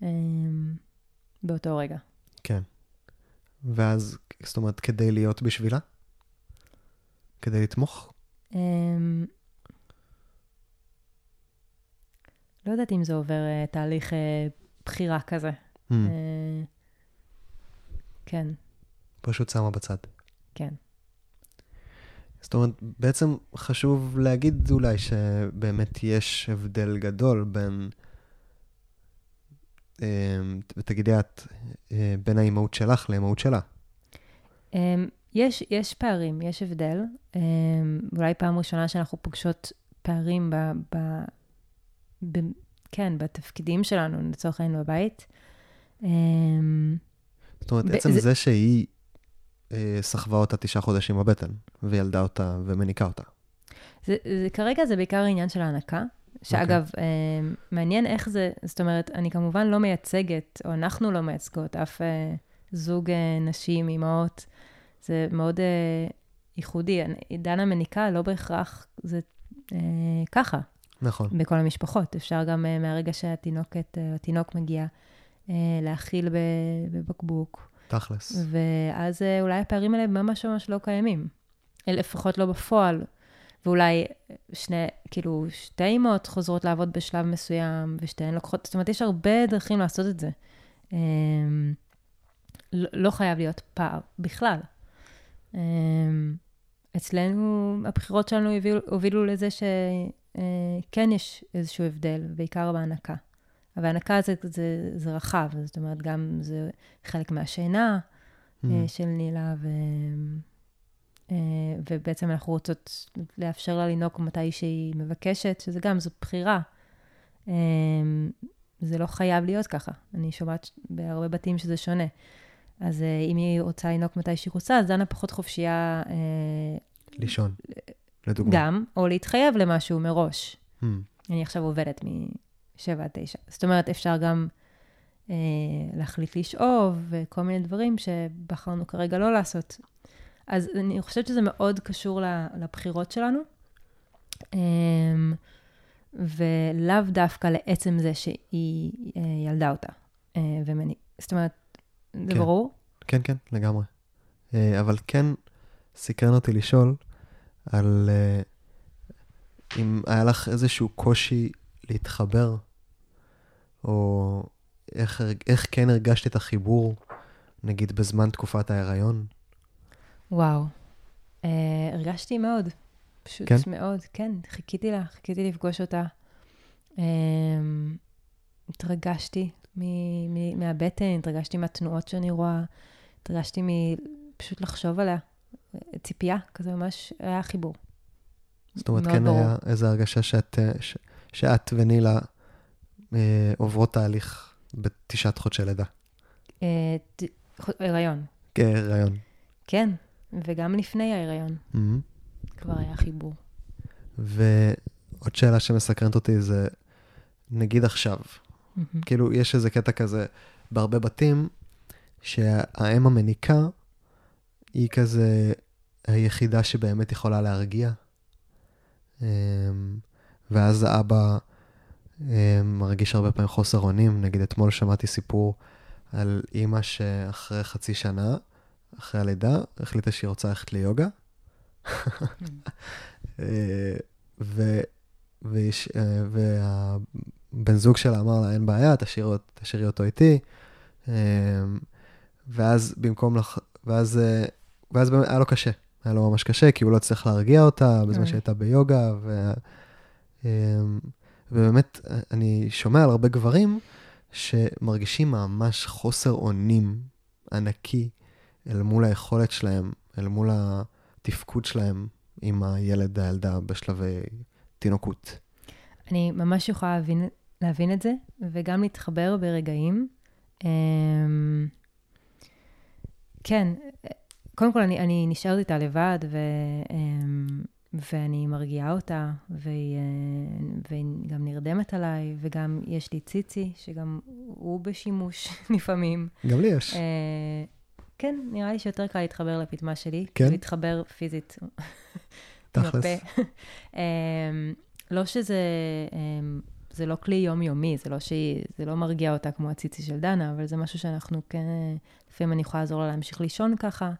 um, באותו רגע. כן. ואז, זאת אומרת, כדי להיות בשבילה? כדי לתמוך? אמ, לא יודעת אם זה עובר אה, תהליך אה, בחירה כזה. אה, כן, פשוט שמה בצד. כן. זאת אומרת, בעצם חשוב להגיד אולי שבאמת יש הבדל גדול בין, אה, ותגידי את, אה, בין האימהות שלך לאימהות שלה. אמ, יש, יש פערים, יש הבדל. אמ, אולי פעם ראשונה שאנחנו פוגשות פערים ב, ב, ב, כן, בתפקידים שלנו, לצורך העניין בבית. אמ, זאת אומרת, עצם זה- זה שהיא סחבה אותה תשעה חודשים בבטן, וילדה אותה ומניקה אותה. זה, זה, כרגע זה בעיקר עניין של ההנקה, שאגב, אמ, מעניין איך זה, זאת אומרת, אני כמובן לא מייצגת, או אנחנו לא מייצגות אף אה, זוג אה, נשים, אימהות, זה מאוד אה, ייחודי. עידן המניקה לא בהכרח זה אה, ככה. נכון. בכל המשפחות. אפשר גם uh, מהרגע שהתינוקת, uh, התינוק מגיע, uh, להאכיל בבקבוק, תכלס. ואז uh, אולי הפערים האלה ממש ממש לא קיימים. אה, לפחות לא בפועל. ואולי שני, כאילו, שתי אימהות חוזרות לעבוד בשלב מסוים, ושתיהן לוקחות, זאת אומרת, יש הרבה דרכים לעשות את זה. Um, לא, לא חייב להיות פער בכלל. Um, אצלנו, הבחירות שלנו הובילו, לזה שכן יש איזשהו הבדל, בעיקר בהנקה. אבל הנקה זה, זה, זה רחב, זאת אומרת, גם זה חלק מהשינה Mm. אה, של נילה, ו... אה, ובעצם אנחנו רוצות לאפשר לה לנהוג מתי שהיא מבקשת, שזה גם, זו בחירה. אה, זה לא חייב להיות ככה. אני שומעת בהרבה בתים שזה שונה. אז אם היא רוצה לנהוג מתי שהיא רוצה, אז דנה פחות חופשייה לישון, לדוגמה. גם, או להתחייב למשהו מראש. Mm. אני עכשיו עובדת מ-7 עד 9. זאת אומרת, אפשר גם אה, להחליט לשאוב וכל מיני דברים שבחרנו כרגע לא לעשות. אז אני חושבת שזה מאוד קשור לבחירות שלנו, אה, ולאו דווקא לעצם זה שהיא אה, ילדה אותה. אה, ומני... זאת אומרת, זה כן. ברור? כן, כן, לגמרי. אה, אבל כן סקרן אותי לשאול על אה, אם היה לך איזשהו קושי להתחבר, או איך, איך כן הרגשת את החיבור, נגיד בזמן תקופת ההיריון. וואו. אה, הרגשתי מאוד. פשוט כן? מאוד, כן. חיכיתי לה, חיכיתי לפגוש אותה. אה, התרגשתי מ- מ- מהבטן, התרגשתי מהתנועות שאני רואה, התרגשתי מפשוט לחשוב עליה. ציפייה, כזה ממש היה חיבור. זאת אומרת, כן ברור. היה איזו הרגשה שאת, אה, ש, שאת ונילה אה, עוברות תהליך בתשעת חודשי לידה. אה, ת- הריון, כהיריון. כן. וגם לפני ההיריון Mm-hmm. כבר היה חיבור. ועוד שאלה שמסקרנת אותי זה, נגיד עכשיו, מהמם. כאילו, יש איזה קטע כזה בהרבה בתים, שהאם המניקה היא כזה היחידה שבאמת יכולה להרגיע. אמ, ואז האבא מרגיש הרבה פעמים חוסר אונים. נגיד, אתמול שמעתי סיפור על אימא שאחרי חצי שנה, אחרי הלידה, החליטה שהיא רוצה ללכת ליוגה. אה, ו... ויש, אה, והבן זוג שלה אמר לה, אין בעיה, תשאירי, תשאירי אותו איתי. אה, ואז במקום לך, ואז, אה, ואז באמת היה לו קשה. היה לו ממש קשה, כי הוא לא הצליח להרגיע אותה בזמן אוי. שהייתה ביוגה. ו... ובאמת, אני שומע על הרבה גברים שמרגישים ממש חוסר אונים ענקי אל מול היכולת שלהם, אל מול התפקוד שלהם עם הילד, הילדה בשלבי תינוקות. אני ממש יכולה להבין, להבין את זה, וגם להתחבר ברגעים. אמ, כן, קודם כל אני, אני נשארת איתה לבד, ו, ואני מרגיעה אותה, והיא, אה, והיא גם נרדמת עליי, וגם יש לי ציצי, שגם הוא בשימוש לפעמים. גם לי יש. אה, כן, נראה לי שיותר קל להתחבר לפטמה שלי. כן? להתחבר פיזית. תכלס. אמ, לא שזה, זה לא כלי יומיומי, זה לא שהיא, זה לא מרגיע אותה כמו הציצי של דנה, אבל זה משהו שאנחנו כן, לפעמים אני יכולה לעזור לה להמשיך לישון ככה.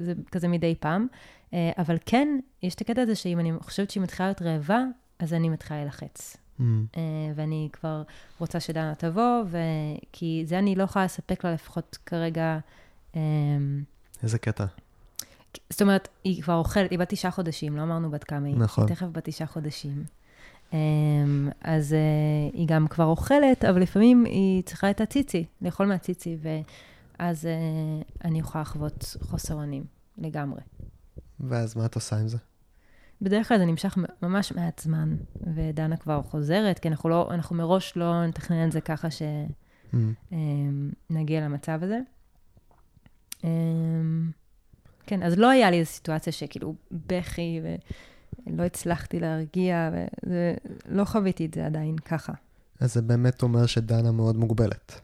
זה כזה מדי פעם. אה, אבל כן, יש את הקטע הזה שאם אני חושבת שהיא מתחילה להיות רעבה, אז אני מתחילה להילחץ. Mm. אה, ואני כבר רוצה שדנה תבוא, ו... כי זה אני לא יכולה לספק לה לפחות כרגע. אמ, איזה קטע. זאת אומרת, היא כבר אוכלת, היא בת תשעה חודשים, לא אמרנו בת כמה היא. נכון. היא תכף בת תשעה חודשים. אמ, אז uh, היא גם כבר אוכלת, אבל לפעמים היא צריכה את הציצי, לאכול מהציצי, ואז uh, אני יכולה לחוות חוסר אונים לגמרי. ואז מה את עושה עם זה? בדרך כלל זה נמשך ממש מעט זמן, ודנה כבר חוזרת, כי אנחנו, לא, אנחנו מראש לא נתכנן את זה ככה שנגיע Mm. למצב הזה. אמ, כן, אז לא היה לי איזו סיטואציה שכאילו בכי, ולא הצלחתי להרגיע, ולא חוויתי את זה עדיין ככה. אז זה באמת אומר שדנה מאוד מוגבלת.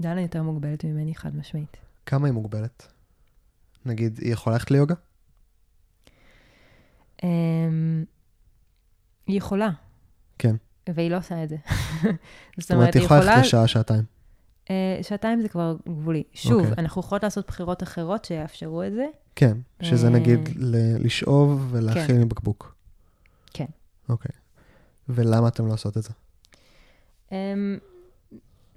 דנה יותר מוגבלת ממני, חד משמעית. כמה היא מוגבלת? נגיד, היא יכולה ללכת ליוגה? אמ, היא יכולה. כן. והיא לא עושה את זה. זאת אומרת, היא יכולה ללכת לשעה, שעתיים. אה, שעתיים זה כבר גבולי. שוב, אוקיי. אנחנו יכולות לעשות בחירות אחרות שיאפשרו את זה. כן, שזה אה, נגיד ל- לשאוב ולהכיל מבקבוק. כן. אוקיי. ולמה אתם לא עושות את זה? אמ,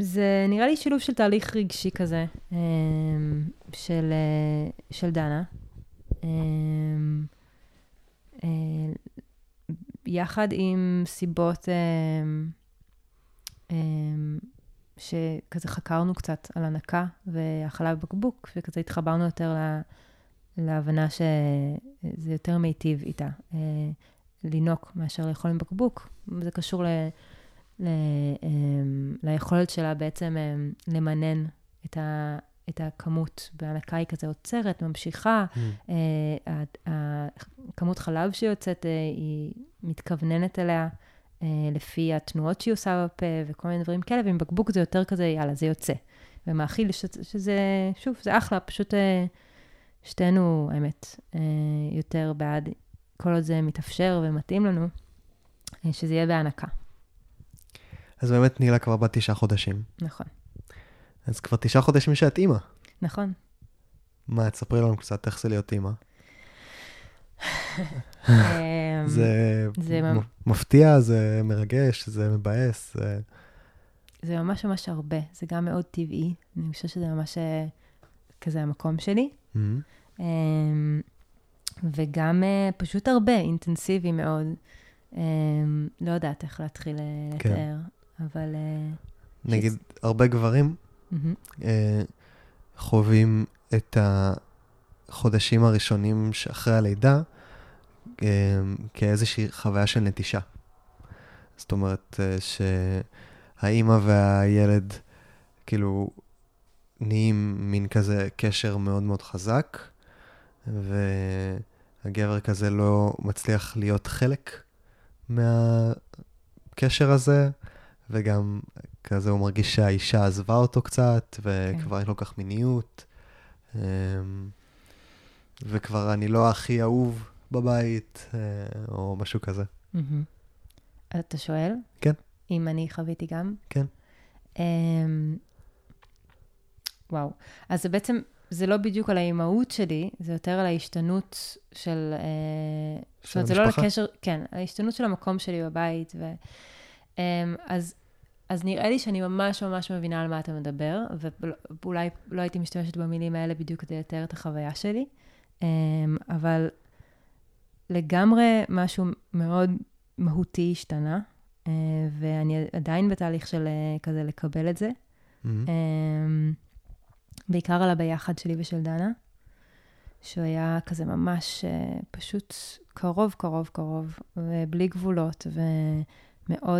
זה נראה לי שילוב של תהליך רגשי כזה, אמ, של, אה, של דנה. אמ, אה, יחד עם סיבות אמ, שכזה חקרנו קצת על הנקה והאכלה בבקבוק, וכזה התחברנו יותר ל, להבנה שזה יותר מיטיב איתה, אה, לינוק מאשר לאכול עם בקבוק. זה קשור ל... אמ, ליכולת שלה בעצם אמ, למנן את, ה, את הכמות, בהנקה היא כזה עוצרת, ממשיכה, אה, ה- ה- כמות חלב שיוצאת, אה, היא מתכווננת אליה אה, לפי התנועות שהיא עושה בפה וכל מיני דברים כאלה, ועם בקבוק זה יותר כזה, יאללה, זה יוצא. ומאכיל, ש- שזה, שוב, זה אחלה, פשוט אה, שתינו, האמת, אה, יותר בעד, כל עוד זה מתאפשר ומתאים לנו, אה, שזה יהיה בהנקה. אז באמת נילה כבר בת תשעה חודשים. נכון. אז כבר תשעה חודשים שאת אימא. נכון. מה, תספרי לנו קצת איך זה להיות אימא. אמ, זה זה מפתיע, זה מרגש, זה מבאס. זה- זה ממש ממש הרבה, זה גם מאוד טבעי, אני חושבת שזה ממש אה, כזה המקום שלי. אמ, וגם אה, פשוט הרבה, אינטנסיבי מאוד. אמ, לא יודעת איך להתחיל אה, כן. אבל... אה, נגיד, הרבה גברים מהמם. אה, חווים את החודשים הראשונים שאחרי הלידה אה, כאיזושהי חוויה של נטישה. זאת אומרת אה, שהאימא והילד כאילו נהיים מין כזה קשר מאוד מאוד חזק, והגבר כזה לא מצליח להיות חלק מהקשר הזה, וגם כזה הוא מרגיש שהאישה עזבה אותו קצת, וכבר אין לו כך מיניות. אמ, וכבר אני לא הכי אהוב בבית, אה, או משהו כזה. אתה שואל? כן. אם אני חוויתי גם? כן. אמ, וואו. אז זה בעצם, זה לא בדיוק על האימהות שלי, זה יותר על ההשתנות של... אה, זאת של אומרת, זה לא על? הקשר, כן, ההשתנות של המקום שלי בבית. ו, אז, אז נראה לי שאני ממש ממש מבינה על מה אתה מדבר, ואולי לא הייתי משתמשת במילים האלה בדיוק כדי לתאר את החוויה שלי, אמ, אבל לגמרי משהו מאוד מהותי השתנה, אה, ואני עדיין בתהליך של אה, כזה לקבל את זה. אמ, בעיקר על הביחד שלי ושל דנה, שהוא היה כזה ממש אה, פשוט קרוב, קרוב, קרוב, ובלי גבולות, ומאוד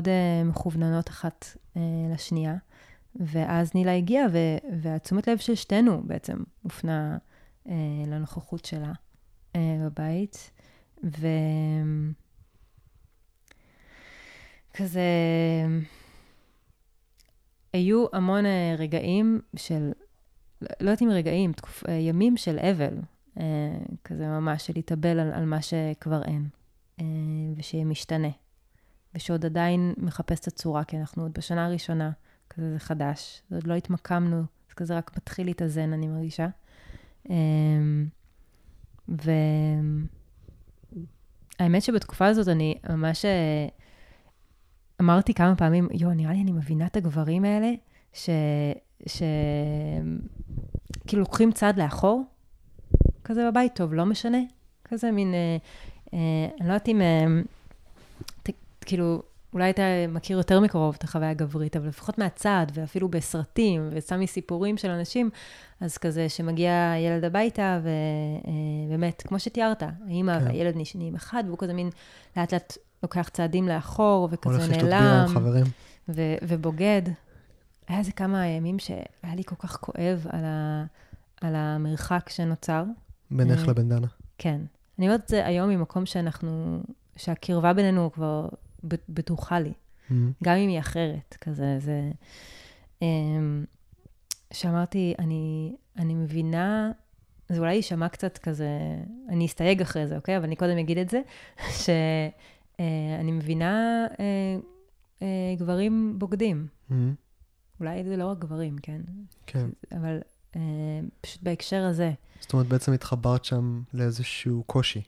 אה, מכווננות אחת אה, לשנייה. ואז נילה הגיעה, והתשומת לב של שתינו בעצם הופנה אה, לנוכחות שלה אה, בבית. ו... כזה... היו המון אה, רגעים של, לא יודעת אם רגעים, תקופ, אה, ימים של אבל, אה, כזה ממש, של להתאבל על, על מה שכבר אין, אה, ושמשתנה, ושעוד עדיין מחפש את הצורה, כי אנחנו עוד בשנה הראשונה, כזה זה חדש, עוד לא התמקמנו, זה כזה רק מתחיל להתאזן, אני מרגישה. אמ, והאמת שבתקופה הזאת אני ממש אה, אמרתי כמה פעמים, יואו, נראה לי אני מבינה את הגברים האלה, ש... ש... כאילו לוקחים צעד לאחור, כזה בבית, טוב, לא משנה. כזה מין, אה, אה, אני לא יודעת אם, אה, כאילו, אולי אתה מכיר יותר מקרוב את החוויה הגברית, אבל לפחות מהצד, ואפילו בסרטים, וסתם מסיפורים של אנשים, אז כזה שמגיע ילד הביתה, ובאמת, כמו שתיארת, האמא כן. והילד נשנים אחד, והוא כזה מין לאט לאט לוקח צעדים לאחור, וכזה נעלם. ו- ובוגד. היה איזה כמה ימים שהיה לי כל כך כואב על, ה- על המרחק שנוצר. בינך לבין דנה. כן. אני אומרת את זה היום ממקום שאנחנו, שהקרבה בינינו כבר בטוחה לי, mm-hmm. גם אם היא אחרת, כזה, זה... אמ, שאמרתי, אני, אני מבינה, זה אולי יישמע קצת כזה, אני אסתייג אחרי זה, אוקיי? אבל אני קודם אגיד את זה, שאני אה, מבינה אה, אה, גברים בוגדים. Mm-hmm. אולי זה לא רק גברים, כן? כן. אבל פשוט בהקשר הזה. זאת אומרת, בעצם התחברת שם לאיזשהו קושי.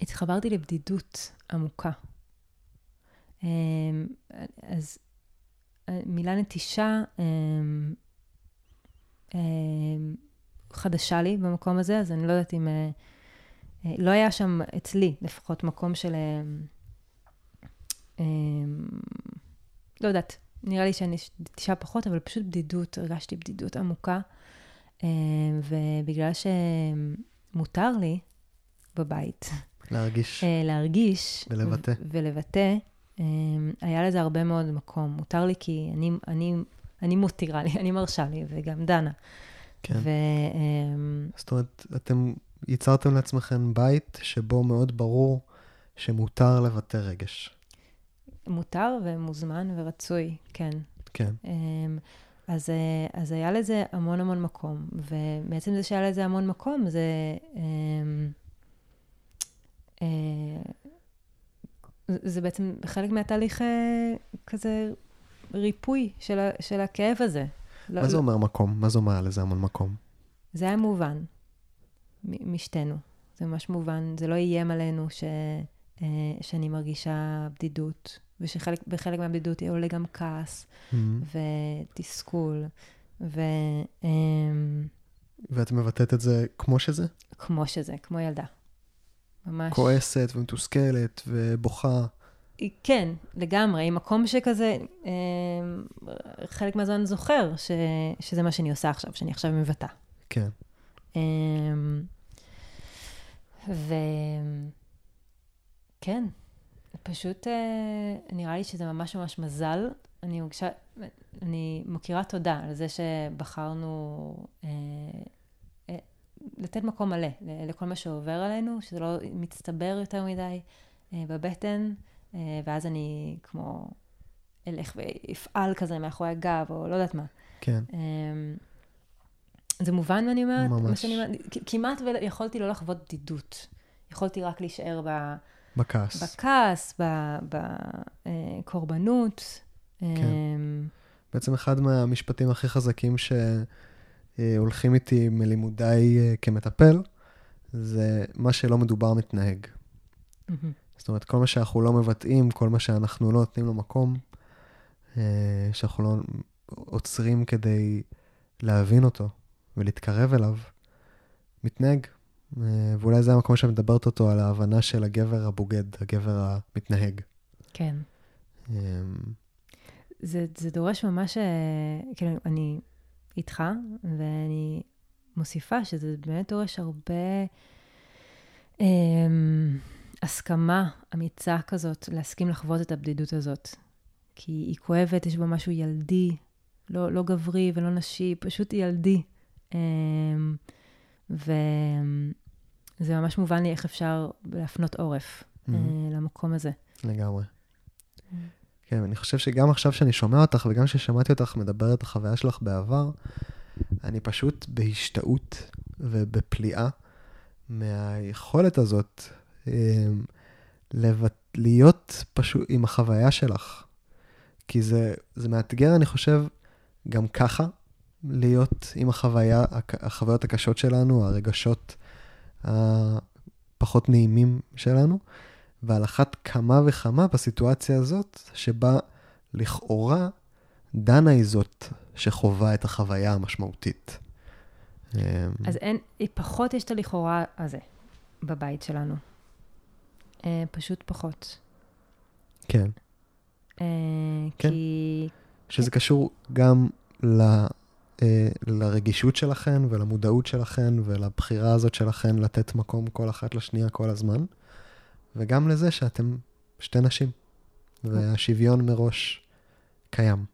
התחברתי לבדידות עמוקה. אה, אז אה, מילה נטישה חדשה לי במקום הזה, אז אני לא יודעת אם... לא היה שם אצלי לפחות מקום של... לא יודעת, נראה לי שאני נטישה פחות, אבל פשוט בדידות, הרגשתי בדידות עמוקה. אה, ובגלל שמותר לי בבית... להרגיש. אה, להרגיש. ולבטא. ולבטא, אה, היה לזה הרבה מאוד מקום. מותר לי כי אני, אני, אני מותירה לי, אני מרשה לי, וגם דנה. כן. ו... זאת אומרת, אתם ייצרתם לעצמכם בית שבו מאוד ברור שמותר לבטא רגש. מותר ומוזמן ורצוי, כן. כן. אז, אה, אז היה לזה המון המון מקום, ובעצם זה שהיה לזה המון מקום, זה... אה, אה, זה בעצם חלק מהתהליך כזה ריפוי של, ה, של הכאב הזה. לא, מה זה לא... אומר מקום? מה זה אומר לזה המון מקום? זה היה מובן משתנו. זה ממש מובן, זה לא איים עלינו ש, שאני מרגישה בדידות. ושבחלק מהבדידות עולה גם כעס mm-hmm. ותסכול. ו... אמ, ואת מבטאת את זה כמו שזה? כמו שזה, כמו ילדה. ממש. כועסת ומתוסכלת ובוכה. כן, לגמרי, עם מקום שכזה, אמ, חלק מהזמן זוכר ש, שזה מה שאני עושה עכשיו, שאני עכשיו מבטאה. כן. אמ, וכן, פשוט אה, נראה לי שזה ממש ממש מזל. אני מרגישה, אני מכירה תודה על זה שבחרנו אה, אה, לתת מקום מלא לכל מה שעובר עלינו, שזה לא מצטבר יותר מדי אה, בבטן, אה, ואז אני כמו אלך ואפעל כזה מאחורי הגב, או לא יודעת מה. כן. אה, זה מובן מה אני אומרת? ממש. מה שאני אומרת, כמעט ויכולתי לא לחוות בדידות. יכולתי רק להישאר ב... בכעס. בכעס, בקורבנות. כן. אמ, בעצם אחד מהמשפטים הכי חזקים שהולכים איתי מלימודיי אה, כמטפל, זה מה שלא מדובר מתנהג. זאת אומרת, כל מה שאנחנו לא מבטאים, כל מה שאנחנו לא נותנים לו מקום, אה, שאנחנו לא עוצרים כדי להבין אותו ולהתקרב אליו, מתנהג. אה, ואולי זה המקום שמדברת אותו על ההבנה של הגבר הבוגד, הגבר המתנהג. כן. אמ, זה, זה דורש ממש, אה, כאילו, אני איתך, ואני מוסיפה שזה באמת דורש הרבה אה, הסכמה אמיצה כזאת, להסכים לחוות את הבדידות הזאת. כי היא כואבת, יש בה משהו ילדי, לא, לא גברי ולא נשי, פשוט ילדי. אה, וזה ממש מובן לי איך אפשר להפנות עורף mm-hmm. למקום הזה. לגמרי. כן, אני חושב שגם עכשיו שאני שומע אותך, וגם כששמעתי אותך מדברת את החוויה שלך בעבר, אני פשוט בהשתאות ובפליאה מהיכולת הזאת אמ, לבט... להיות פשוט עם החוויה שלך. כי זה, זה מאתגר, אני חושב, גם ככה, להיות עם החוויה, החוויות הקשות שלנו, הרגשות הפחות נעימים שלנו, ועל אחת כמה וכמה בסיטואציה הזאת, שבה לכאורה דנה היא זאת שחווה את החוויה המשמעותית. אז אין, פחות יש את הלכאורה הזה בבית שלנו. אה, פשוט פחות. כן. אה, כן. כי... שזה קשור גם ל... אה, לרגישות שלכן ולמודעות שלכן ולבחירה הזאת שלכן לתת מקום כל אחת לשנייה כל הזמן, וגם לזה שאתם שתי נשים, והשוויון מראש קיים.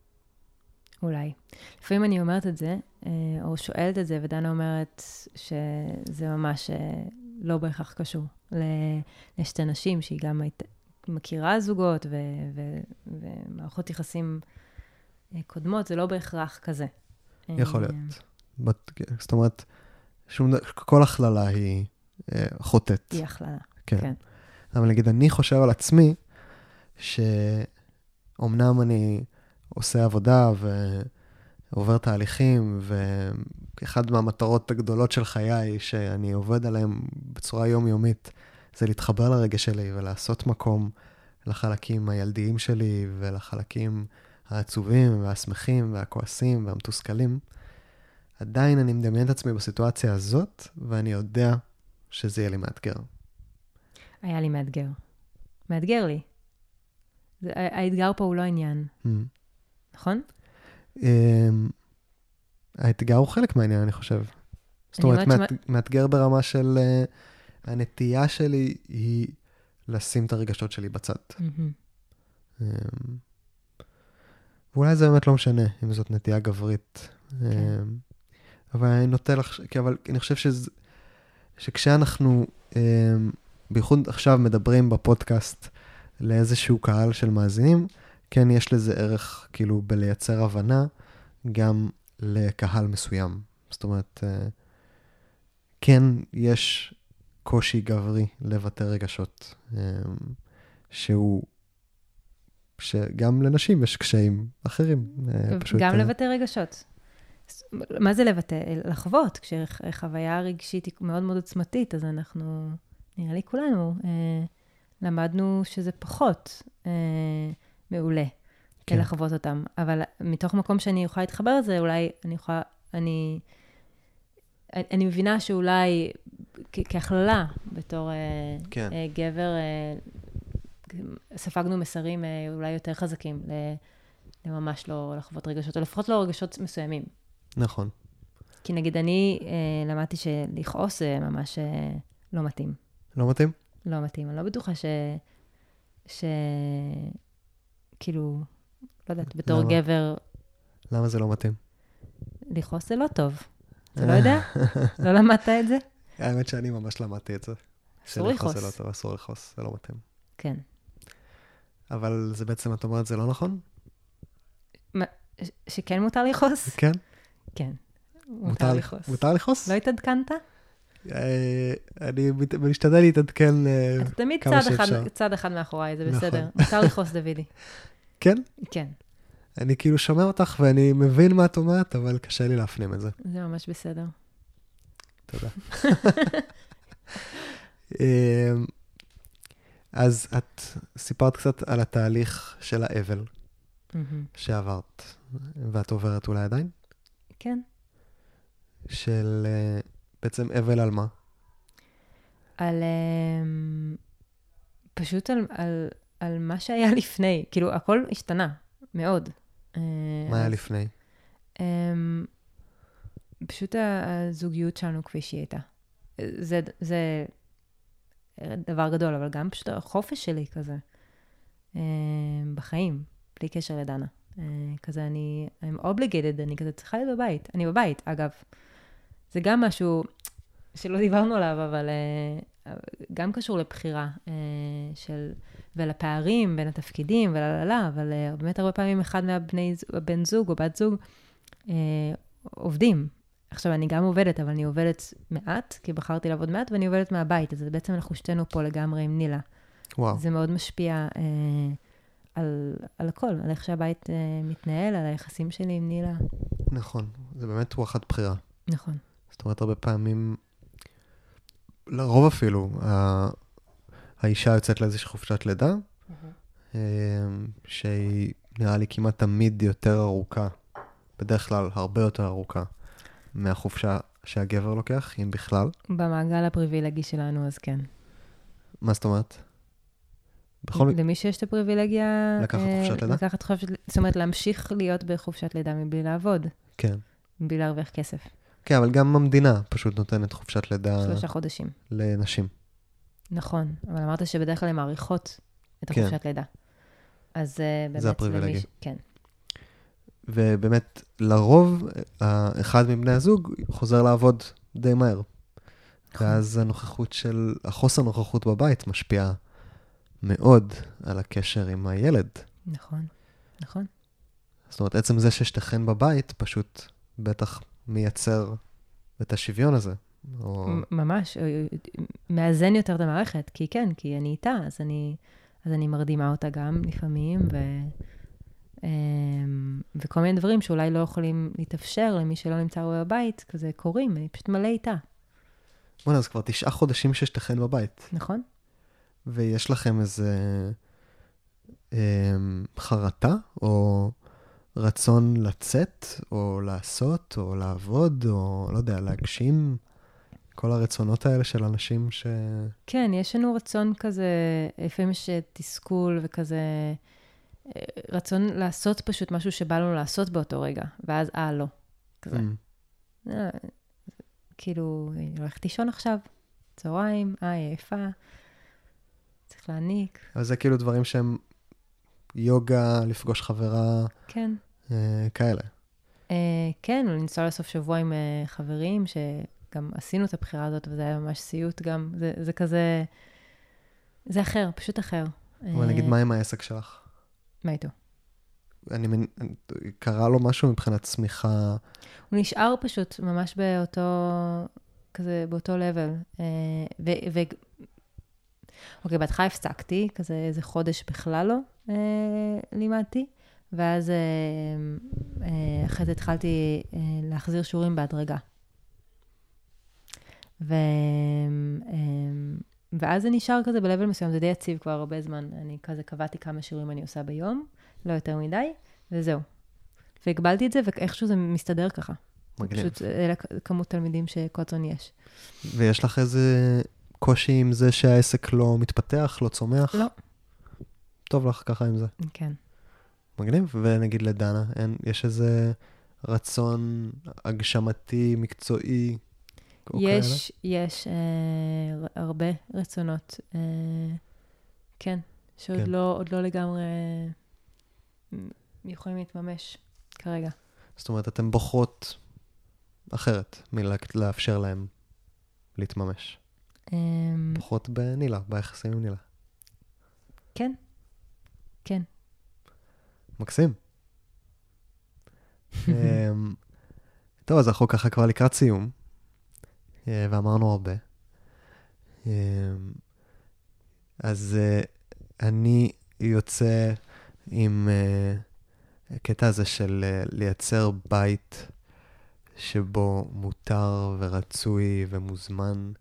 אולי. לפעמים אני אומרת את זה, אה, או שואלת את זה, ודנה אומרת שזה ממש אה, לא בהכרח קשור לשתי נשים, שהיא גם היית, מכירה זוגות ו, ו, ומערכות יחסים אה, קודמות, זה לא בהכרח כזה. יכול להיות. זאת אומרת, שום, כל הכללה היא חוטאת. היא הכללה, כן. כן. אבל נגיד, אני חושב על עצמי, שאומנם אני עושה עבודה ועובר תהליכים, ואחד מהמטרות הגדולות של חיי, שאני עובד עליהן בצורה יומיומית, זה להתחבר לרגש שלי ולעשות מקום לחלקים הילדיים שלי ולחלקים העצובים והשמחים והכועסים והמתוסכלים. עדיין אני מדמיין את עצמי בסיטואציה הזאת, ואני יודע שזה יהיה לי מאתגר. היה לי מאתגר. מאתגר לי. זה, האתגר פה הוא לא עניין. Mm. נכון? אמ, האתגר הוא חלק מהעניין, אני חושב. זאת אומרת, מאתגר, שמה... ברמה של... Uh, הנטייה שלי היא לשים את הרגשות שלי בצד. Mm-hmm. Um, ואולי זה באמת לא משנה אם זאת נטייה גברית. Okay. כן. Um, אבל אני נוטה לך, אבל אני חושב שזה, שכשאנחנו, um, בייחוד עכשיו מדברים בפודקאסט לאיזשהו קהל של מאזינים, כן יש לזה ערך, כאילו, בלייצר הבנה גם לקהל מסוים. זאת אומרת, אה, כן יש קושי גברי לבטא רגשות, אה, שהוא, שגם לנשים יש קשיים אחרים. אה, פשוט... גם לבטא רגשות. מה זה לבטא? לחוות. כשחוויה רגשית היא מאוד מאוד עוצמתית, אז אנחנו, נראה לי כולנו, למדנו שזה פחות. מעולה כן. לחוות אותם. אבל מתוך מקום שאני יכולה להתחבר לזה, אולי אני יכולה, אני, אני מבינה שאולי כהכללה, בתור אה, כן. uh, גבר, uh, ספגנו מסרים uh, אולי יותר חזקים לממש לא לחוות רגשות, או לפחות לא רגשות מסוימים. נכון. כי נגיד אני uh, למדתי שלכעוס זה ממש uh, לא מתאים. לא מתאים? לא מתאים. אני לא בטוחה ש... ש... כאילו, לא יודעת, בתור למה? גבר... למה זה לא מתאים? לכעוס זה לא טוב. אתה לא יודע? לא למדת את זה? האמת שאני ממש למדתי את זה. אסור לכעוס. זה לא טוב, אסור לכעוס, זה לא מתאים. כן. אבל זה בעצם, את אומרת, זה לא נכון? שכן מותר לכעוס? כן. כן. מותר לכעוס. מותר לכעוס? לא התעדכנת? אה, אני משתדל להתעדכן אה, כמה שאפשר. תמיד צד אחד מאחוריי, זה נכון. בסדר. מותר לכעוס, דודי. כן? כן. אני כאילו שומע אותך ואני מבין מה את אומרת, אבל קשה לי להפנים את זה. זה ממש בסדר. תודה. אמ, אז את סיפרת קצת על התהליך של האבל שעברת, ואת עוברת אולי עדיין? כן. של אה, בעצם אבל על מה? על... um, פשוט על, על, על מה שהיה לפני. כאילו, הכל השתנה, מאוד. אה, מה היה לפני? Um, פשוט הזוגיות שלנו כפי שהיא הייתה. זה, זה דבר גדול, אבל גם פשוט החופש שלי כזה, um, בחיים, בלי קשר לדנה. Uh, כזה, אני, I'm obligated, אני כזה צריכה להיות בבית. אני בבית, אגב. זה גם משהו שלא דיברנו עליו, אבל uh, גם קשור לבחירה uh, של, ולפערים בין התפקידים וללה, אבל uh, באמת הרבה פעמים אחד מהבני, בן זוג או בת זוג עובדים. עכשיו, אני גם עובדת, אבל אני עובדת מעט, כי בחרתי לעבוד מעט, ואני עובדת מהבית, אז בעצם אנחנו שתינו פה לגמרי עם נילה. וואו. זה מאוד משפיע אה, על, על הכל, על איך שהבית אה, מתנהל, על היחסים שלי עם נילה. נכון, זה באמת וואחד בחירה. נכון. זאת אומרת, הרבה פעמים, לרוב אפילו, ה- האישה יוצאת לאיזושהי חופשת לידה, אה, שהיא נראה לי כמעט תמיד יותר ארוכה, בדרך כלל הרבה יותר ארוכה, מהחופשה שהגבר לוקח, אם בכלל. במעגל הפריבילגי שלנו, אז כן. מה זאת אומרת? בכל למי שיש את הפריבילגיה... לקחת אה, חופשת לידה? לקחת חופשת זאת אומרת, להמשיך להיות בחופשת לידה מבלי לעבוד, כן. מבלי להרוויח כסף. כן, אבל גם המדינה פשוט נותנת חופשת לידה שלושה חודשים. לנשים. נכון, אבל אמרת שבדרך כלל הן מעריכות את כן. החופשת לידה. אז אה, באמת... הפריבילגיה. למי ש- כן, ובאמת, לרוב, אה, אחד מבני הזוג חוזר לעבוד די מהר. נכון. ואז הנוכחות של, החוסר נוכחות בבית משפיע מאוד על הקשר עם הילד. נכון, נכון. זאת אומרת, עצם זה ששתיכן בבית, פשוט בטח מייצר את השוויון הזה. או... ממש, אה, אה, מאזן יותר את המערכת, כי כן, כי אני איתה, אז אני, אז אני מרדימה אותה גם לפעמים, ו, אמ, וכל מיני דברים שאולי לא יכולים להתאפשר למי שלא נמצא בבית, כזה קורים, אני פשוט מלא איתה, בוא'נה, אז כבר תשעה חודשים ששתיכן בבית. נכון? ויש לכם איזה אמ, חרטה, או רצון לצאת, או לעשות, או לעבוד, או לא יודע, להגשים כל הרצונות האלה של אנשים ש... כן, יש לנו רצון כזה, לפעמים יש תסכול וכזה, אה, רצון לעשות פשוט משהו שבא לנו לעשות באותו רגע, ואז אה, לא. כזה. אמ, אה, כאילו, אני הולכת לישון עכשיו, צהריים, אה, היא עייפה, צריך להניק, אבל זה כאילו דברים שהם יוגה, לפגוש חברה, כן. אה, כאלה. אה, כן, לנסוע לסוף שבוע עם אה, חברים, שגם עשינו את הבחירה הזאת, וזה היה ממש סיוט גם, זה, זה כזה, זה אחר, פשוט אחר. אבל נגיד, אה, מה עם העסק שלך? מה איתו? אני מנ... קרה לו משהו מבחינת צמיחה? הוא נשאר פשוט ממש באותו, כזה, באותו. אה, ו... ו... אוקיי, בהתחלה הפסקתי, כזה איזה חודש בכלל לא אה, לימדתי, ואז אה, אה, אחרי זה התחלתי אה, להחזיר שיעורים בהדרגה. ו... ואז זה נשאר כזה ב-level מסוים, זה די יציב כבר הרבה זמן. אני כזה קבעתי כמה שיעורים אני עושה ביום, לא יותר מדי, וזהו. והגבלתי את זה, ואיכשהו זה מסתדר ככה. מגניב. פשוט אלה כמות תלמידים רצון יש. ויש לך איזה קושי עם זה שהעסק לא מתפתח, לא צומח? לא. טוב לך ככה עם זה. כן. מגניב. ונגיד לדנה, אין, יש איזה רצון הגשמתי, מקצועי, יש, יש אה, הרבה רצונות, אה, כן, שעוד כן. לא, לא לגמרי אה, יכולים להתממש כרגע. כאלה? זאת אומרת, אתן בוחרות אחרת מלאפשר להם להתממש. אה, בוחרות בנילה, ביחסים עם נילה. כן, כן. מקסים. אמ, טוב, אז אנחנו ככה כבר לקראת סיום, אה, ואמרנו הרבה. אמ, אז אה, אני יוצא עם אה, הקטע הזה של לייצר בית שבו מותר ורצוי ומוזמן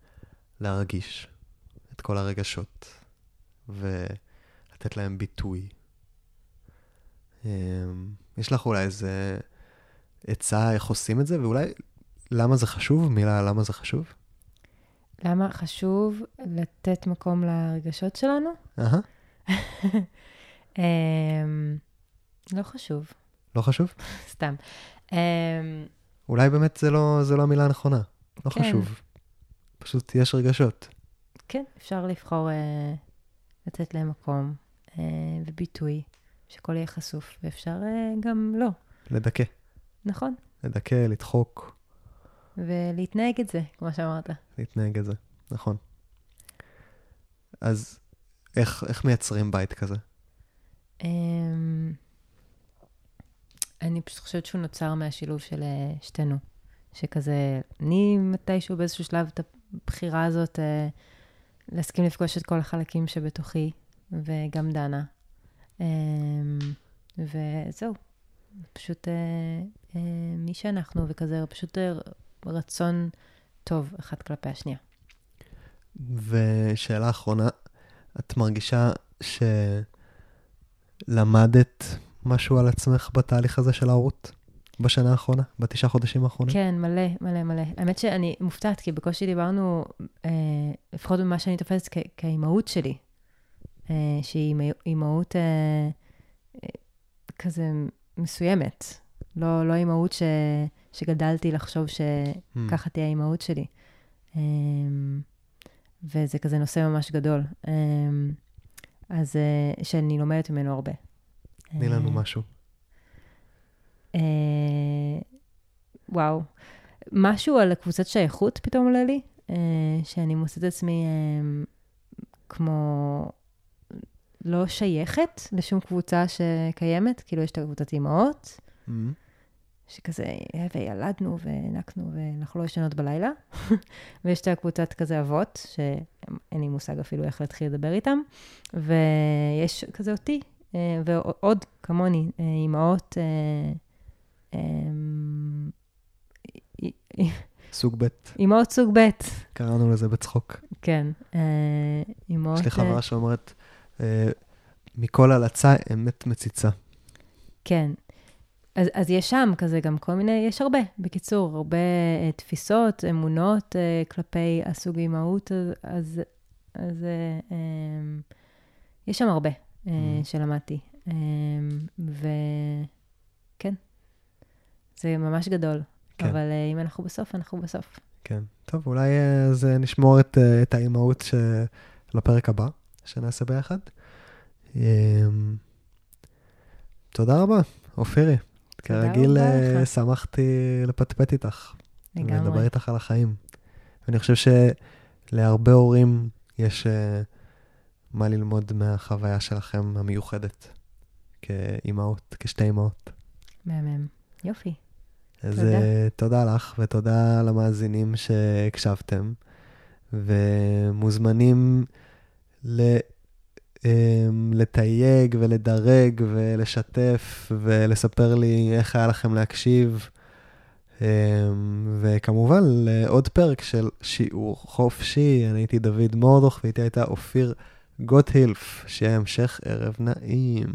להרגיש את כל הרגשות ולתת להם ביטוי. אמ, יש לך אולי איזה עצה איך עושים את זה, ואולי למה זה חשוב? מילה למה זה חשוב? למה חשוב לתת מקום לרגשות שלנו? אהה, אה, לא חשוב, לא חשוב? סתם. אה, אולי באמת זה לא, זה לא המילה הנכונה. לא כן. חשוב. פשוט יש רגשות. כן, אפשר לבחור אה, לתת להם מקום אה, וביטוי, שהכל יהיה חשוף, ואפשר אה, גם לא, לדכא. נכון? לדכא, לדחוק, ולהתנהג את זה, כמו שאמרת. להתנהג את זה. נכון. אז איך, איך מייצרים בית כזה? אמ, אני פשוט חושבת שהוא נוצר מהשילוב של אה, שתינו. שכזה, אני מתישהו באיזשהו שלב את הבחירה הזאת, אה, להסכים לפגוש את כל החלקים שבתוכי, וגם דנה. אמ, וזהו, פשוט אה, אה, מי שאנחנו, וכזה פשוט אה, רצון טוב אחד כלפי השנייה. ושאלה אחרונה, את מרגישה שלמדת משהו על עצמך בתהליך הזה של ההורות? בשנה האחרונה? בתשעה חודשים האחרונים? כן, מלא, מלא, מלא. האמת שאני מופתעת, כי בקושי דיברנו, אה, לפחות במה שאני תופסת כ- כאימהות שלי, שהיא אימא- אימהות אה, אה, כזה מסוימת. לא, לא אימהות ש, שגדלתי לחשוב שככה תהיה האימהות שלי. אה, וזה כזה נושא ממש גדול. אה, אז אה, שאני לומדת ממנו הרבה. תני לנו אה, משהו. אה, וואו. משהו על קבוצת שייכות פתאום עולה לי, אה, שאני מוצאת את עצמי אה, כמו לא שייכת לשום קבוצה שקיימת, כאילו יש את הקבוצת אימהות, Mm-hmm. שכזה, "אה, וילדנו והענקנו ואנחנו לא ישנות בלילה, ויש את הקבוצת כזה אבות, שאין לי מושג אפילו איך להתחיל לדבר איתם, ויש כזה אותי, אה, ועוד כמוני, אה, אימהות, אי- אי- סוג ב', אימהות סוג ב', קראנו לזה בצחוק. כן, אימהות... יש לי חברה שאומרת, מכל הלצה אמת מציצה. כן. אז, אז יש שם כזה גם כל מיני, יש הרבה, בקיצור, הרבה uh, תפיסות, אמונות uh, כלפי הסוג אימהות, אז, אז, אז uh, um, יש שם הרבה uh, Mm. שלמדתי. Um, וכן, זה ממש גדול. כן. אבל uh, אם אנחנו בסוף, אנחנו בסוף. כן. טוב, אולי אה, אז אה, נשמור את, אה, את האימהות ש... לפרק הבא, שנעשה ביחד. אה, תודה רבה, אופירי. כרגיל, אה. שמחתי לפטפט איתך. לגמרי. איתך על החיים. ואני חושב שלהרבה הורים יש אה, מה ללמוד מהחוויה שלכם המיוחדת כאימהות, כשתי אימהות. מהמם. יופי. אז תודה. אה, תודה לך ותודה למאזינים שהקשבתם, ומוזמנים ל... אמ, לתייג ולדרג ולשתף ולספר לי איך היה לכם להקשיב. אמ, וכמובן, לעוד פרק של שיעור חופשי, אני הייתי דוד מורדוך ואיתי הייתה אופיר גוטהילף, שיהיה המשך ערב נעים.